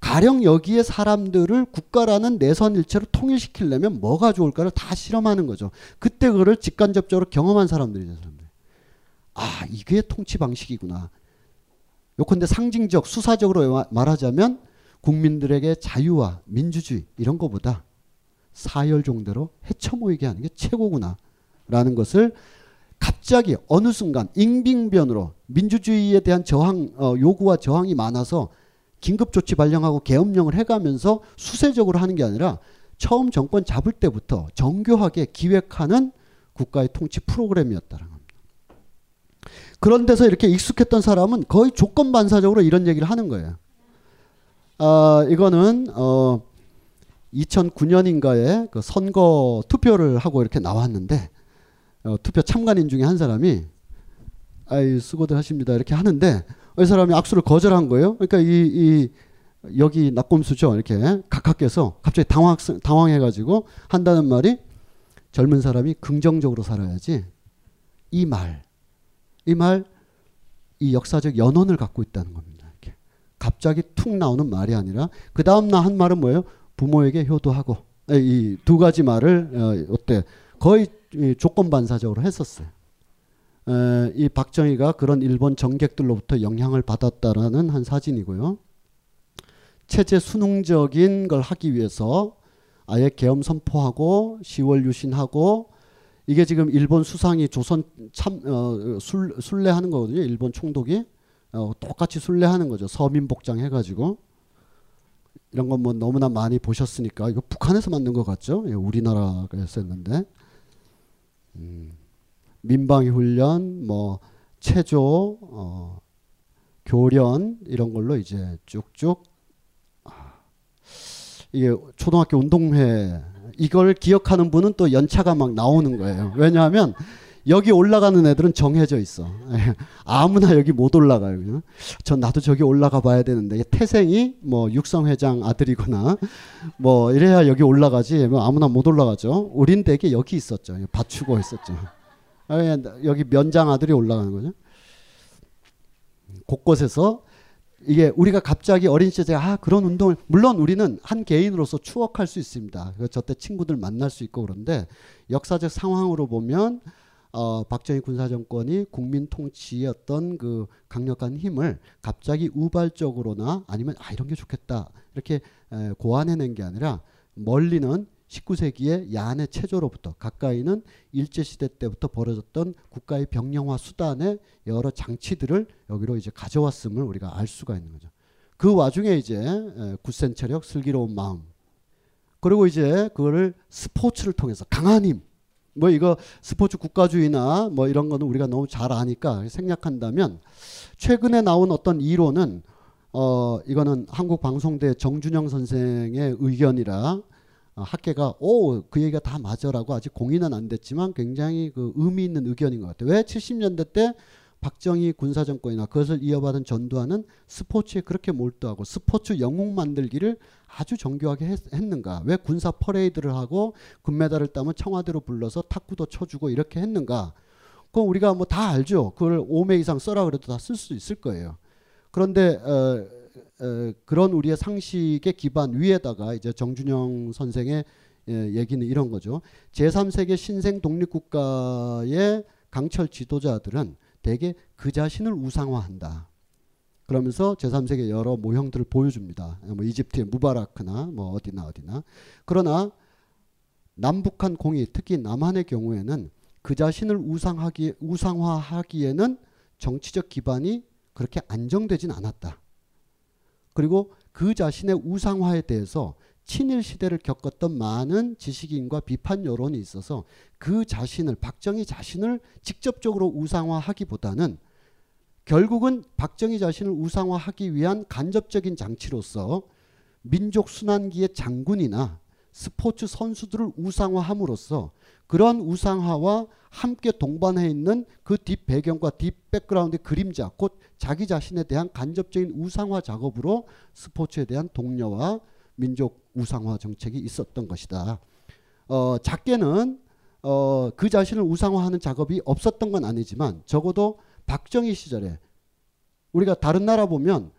가령 여기에 사람들을 국가라는 내선 일체로 통일시키려면 뭐가 좋을까를 다 실험하는 거죠. 그때 그거를 직간접적으로 경험한 사람들이죠. 사람들. 아 이게 통치 방식이구나. 요컨대 상징적 수사적으로 말하자면 국민들에게 자유와 민주주의 이런 거보다 사열 정도로 헤쳐 모이게 하는 게 최고구나라는 것을 갑자기 어느 순간 잉빙변으로 민주주의에 대한 저항 어, 요구와 저항이 많아서 긴급 조치 발령하고 계엄령을 해가면서 수세적으로 하는 게 아니라 처음 정권 잡을 때부터 정교하게 기획하는 국가의 통치 프로그램이었다는 겁니다. 그런 데서 이렇게 익숙했던 사람은 거의 조건 반사적으로 이런 얘기를 하는 거예요. 아, 이거는 어 2009년인가에 그 선거 투표를 하고 이렇게 나왔는데 어, 투표 참관인 중에 한 사람이 아이 수고들 하십니다 이렇게 하는데 이 사람이 악수를 거절한 거예요. 그러니까 이, 이 여기 낙곰수죠 이렇게 각하께서 갑자기 당황 당황해가지고 한다는 말이 젊은 사람이 긍정적으로 살아야지 이 말, 이 말, 이 역사적 연원을 갖고 있다는 겁니다. 이렇게 갑자기 툭 나오는 말이 아니라 그 다음 날한 말은 뭐예요? 부모에게 효도하고 이 두 가지 말을 어, 어때 거의 조건 반사적으로 했었어요. 에, 이 박정희가 그런 일본 정객들로부터 영향을 받았다라는 한 사진이고요. 체제 순응적인 걸 하기 위해서 아예 계엄 선포하고 10월 유신하고 이게 지금 일본 수상이 조선 참 어, 술, 순례하는 거거든요. 일본 총독이 어, 똑같이 순례하는 거죠. 서민 복장 해가지고 이런 건 뭐 너무나 많이 보셨으니까 이거 북한에서 만든 것 같죠? 예, 우리나라가 했었는데 음, 민방위 훈련, 뭐 체조, 어, 교련 이런 걸로 이제 쭉쭉 아, 이게 초등학교 운동회 이걸 기억하는 분은 또 연차가 막 나오는 거예요. 왜냐하면 여기 올라가는 애들은 정해져 있어. 아무나 여기 못 올라가요. 전 나도 저기 올라가 봐야 되는데 태생이 뭐 육성회장 아들이거나 뭐 이래야 여기 올라가지 뭐 아무나 못 올라가죠. 우린 되게 여기 있었죠. 받추고 있었죠. 여기 면장 아들이 올라가는 거죠. 곳곳에서 이게 우리가 갑자기 어린 시절에 아 그런 운동을 물론 우리는 한 개인으로서 추억할 수 있습니다. 저때 친구들 만날 수 있고 그런데 역사적 상황으로 보면 어, 박정희 군사정권이 국민 통치의 어떤 그 강력한 힘을 갑자기 우발적으로나 아니면 아 이런 게 좋겠다 이렇게 에, 고안해낸 게 아니라 멀리는 19세기의 야한의 체조로부터 가까이는 일제시대 때부터 벌어졌던 국가의 병영화 수단의 여러 장치들을 여기로 이제 가져왔음을 우리가 알 수가 있는 거죠. 그 와중에 이제 굳센 체력, 슬기로운 마음 그리고 이제 그거를 스포츠를 통해서 강한 힘 뭐 이거 스포츠 국가주의나 뭐 이런 거는 우리가 너무 잘 아니까 생략한다면 최근에 나온 어떤 이론은 어 이거는 한국 방송대 정준영 선생의 의견이라 어, 학계가 오 그 얘기가 다 맞아라고 아직 공인은 안 됐지만 굉장히 그 의미 있는 의견인 것 같아요. 왜 70년대 때 박정희 군사정권이나 그것을 이어받은 전두환은 스포츠에 그렇게 몰두하고 스포츠 영웅 만들기를 아주 정교하게 했, 는가 왜 군사 퍼레이드를 하고 금메달을 따면 청와대로 불러서 탁구도 쳐주고 이렇게 했는가? 그건 우리가 뭐 다 알죠. 그걸 5매 이상 써라 그래도 다 쓸 수 있을 거예요. 그런데 어, 어, 그런 우리의 상식의 기반 위에다가 이제 정준영 선생의 예, 얘기는 이런 거죠. 제3세계 신생 독립국가의 강철 지도자들은 대개 그 자신을 우상화한다. 그러면서 제3세계 여러 모형들을 보여줍니다. 뭐 이집트의 무바라크나 뭐 어디나 어디나. 그러나 남북한 공이 특히 남한의 경우에는 그 자신을 우상하기 우상화하기에는 정치적 기반이 그렇게 안정되진 않았다. 그리고 그 자신의 우상화에 대해서 친일 시대를 겪었던 많은 지식인과 비판 여론이 있어서 그 자신을 박정희 자신을 직접적으로 우상화하기보다는 결국은 박정희 자신을 우상화하기 위한 간접적인 장치로서 민족 순환기의 장군이나 스포츠 선수들을 우상화함으로써 그런 우상화와 함께 동반해 있는 그 뒷 배경과 뒷 백그라운드의 그림자 곧 자기 자신에 대한 간접적인 우상화 작업으로 스포츠에 대한 동료와 민족 우상화 정책이 있었던 것이다. 어, 작게는 어, 그 자신을 우상화하는 작업이 없었던 건 아니지만 적어도 박정희 시절에 우리가 다른 나라 보면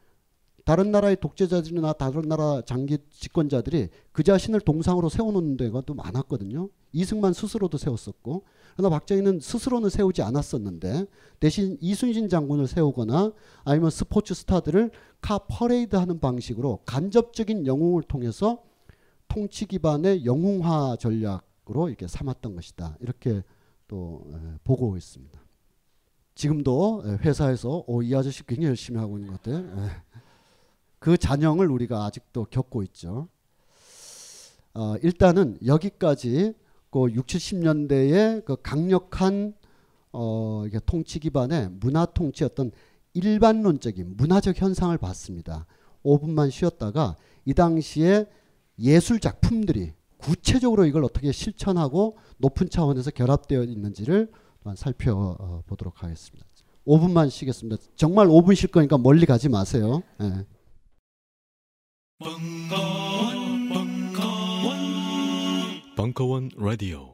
다른 나라의 독재자들이나 다른 나라 장기 집권자들이 그 자신을 동상으로 세워놓는 데가 또 많았거든요. 이승만 스스로도 세웠었고 그러나 박정희는 스스로는 세우지 않았었는데 대신 이순신 장군을 세우거나 아니면 스포츠 스타들을 카 퍼레이드 하는 방식으로 간접적인 영웅을 통해서 통치 기반의 영웅화 전략으로 이렇게 삼았던 것이다. 이렇게 또 보고 있습니다. 지금도 회사에서 오, 이 아저씨 굉장히 열심히 하고 있는 것 같아요. 그 잔영을 우리가 아직도 겪고 있죠. 어, 일단은 여기까지 그 6, 70년대의 그 강력한 어, 통치 기반의 문화 통치 어떤 일반론적인 문화적 현상을 봤습니다. 5분만 쉬었다가 이 당시에 예술 작품들이 구체적으로 이걸 어떻게 실천하고 높은 차원에서 결합되어 있는지를 살펴보도록 하겠습니다. 5분만 쉬겠습니다. 정말 5분 쉴 거니까 멀리 가지 마세요. 네. 벙커원, 벙커원, 벙커원 라디오.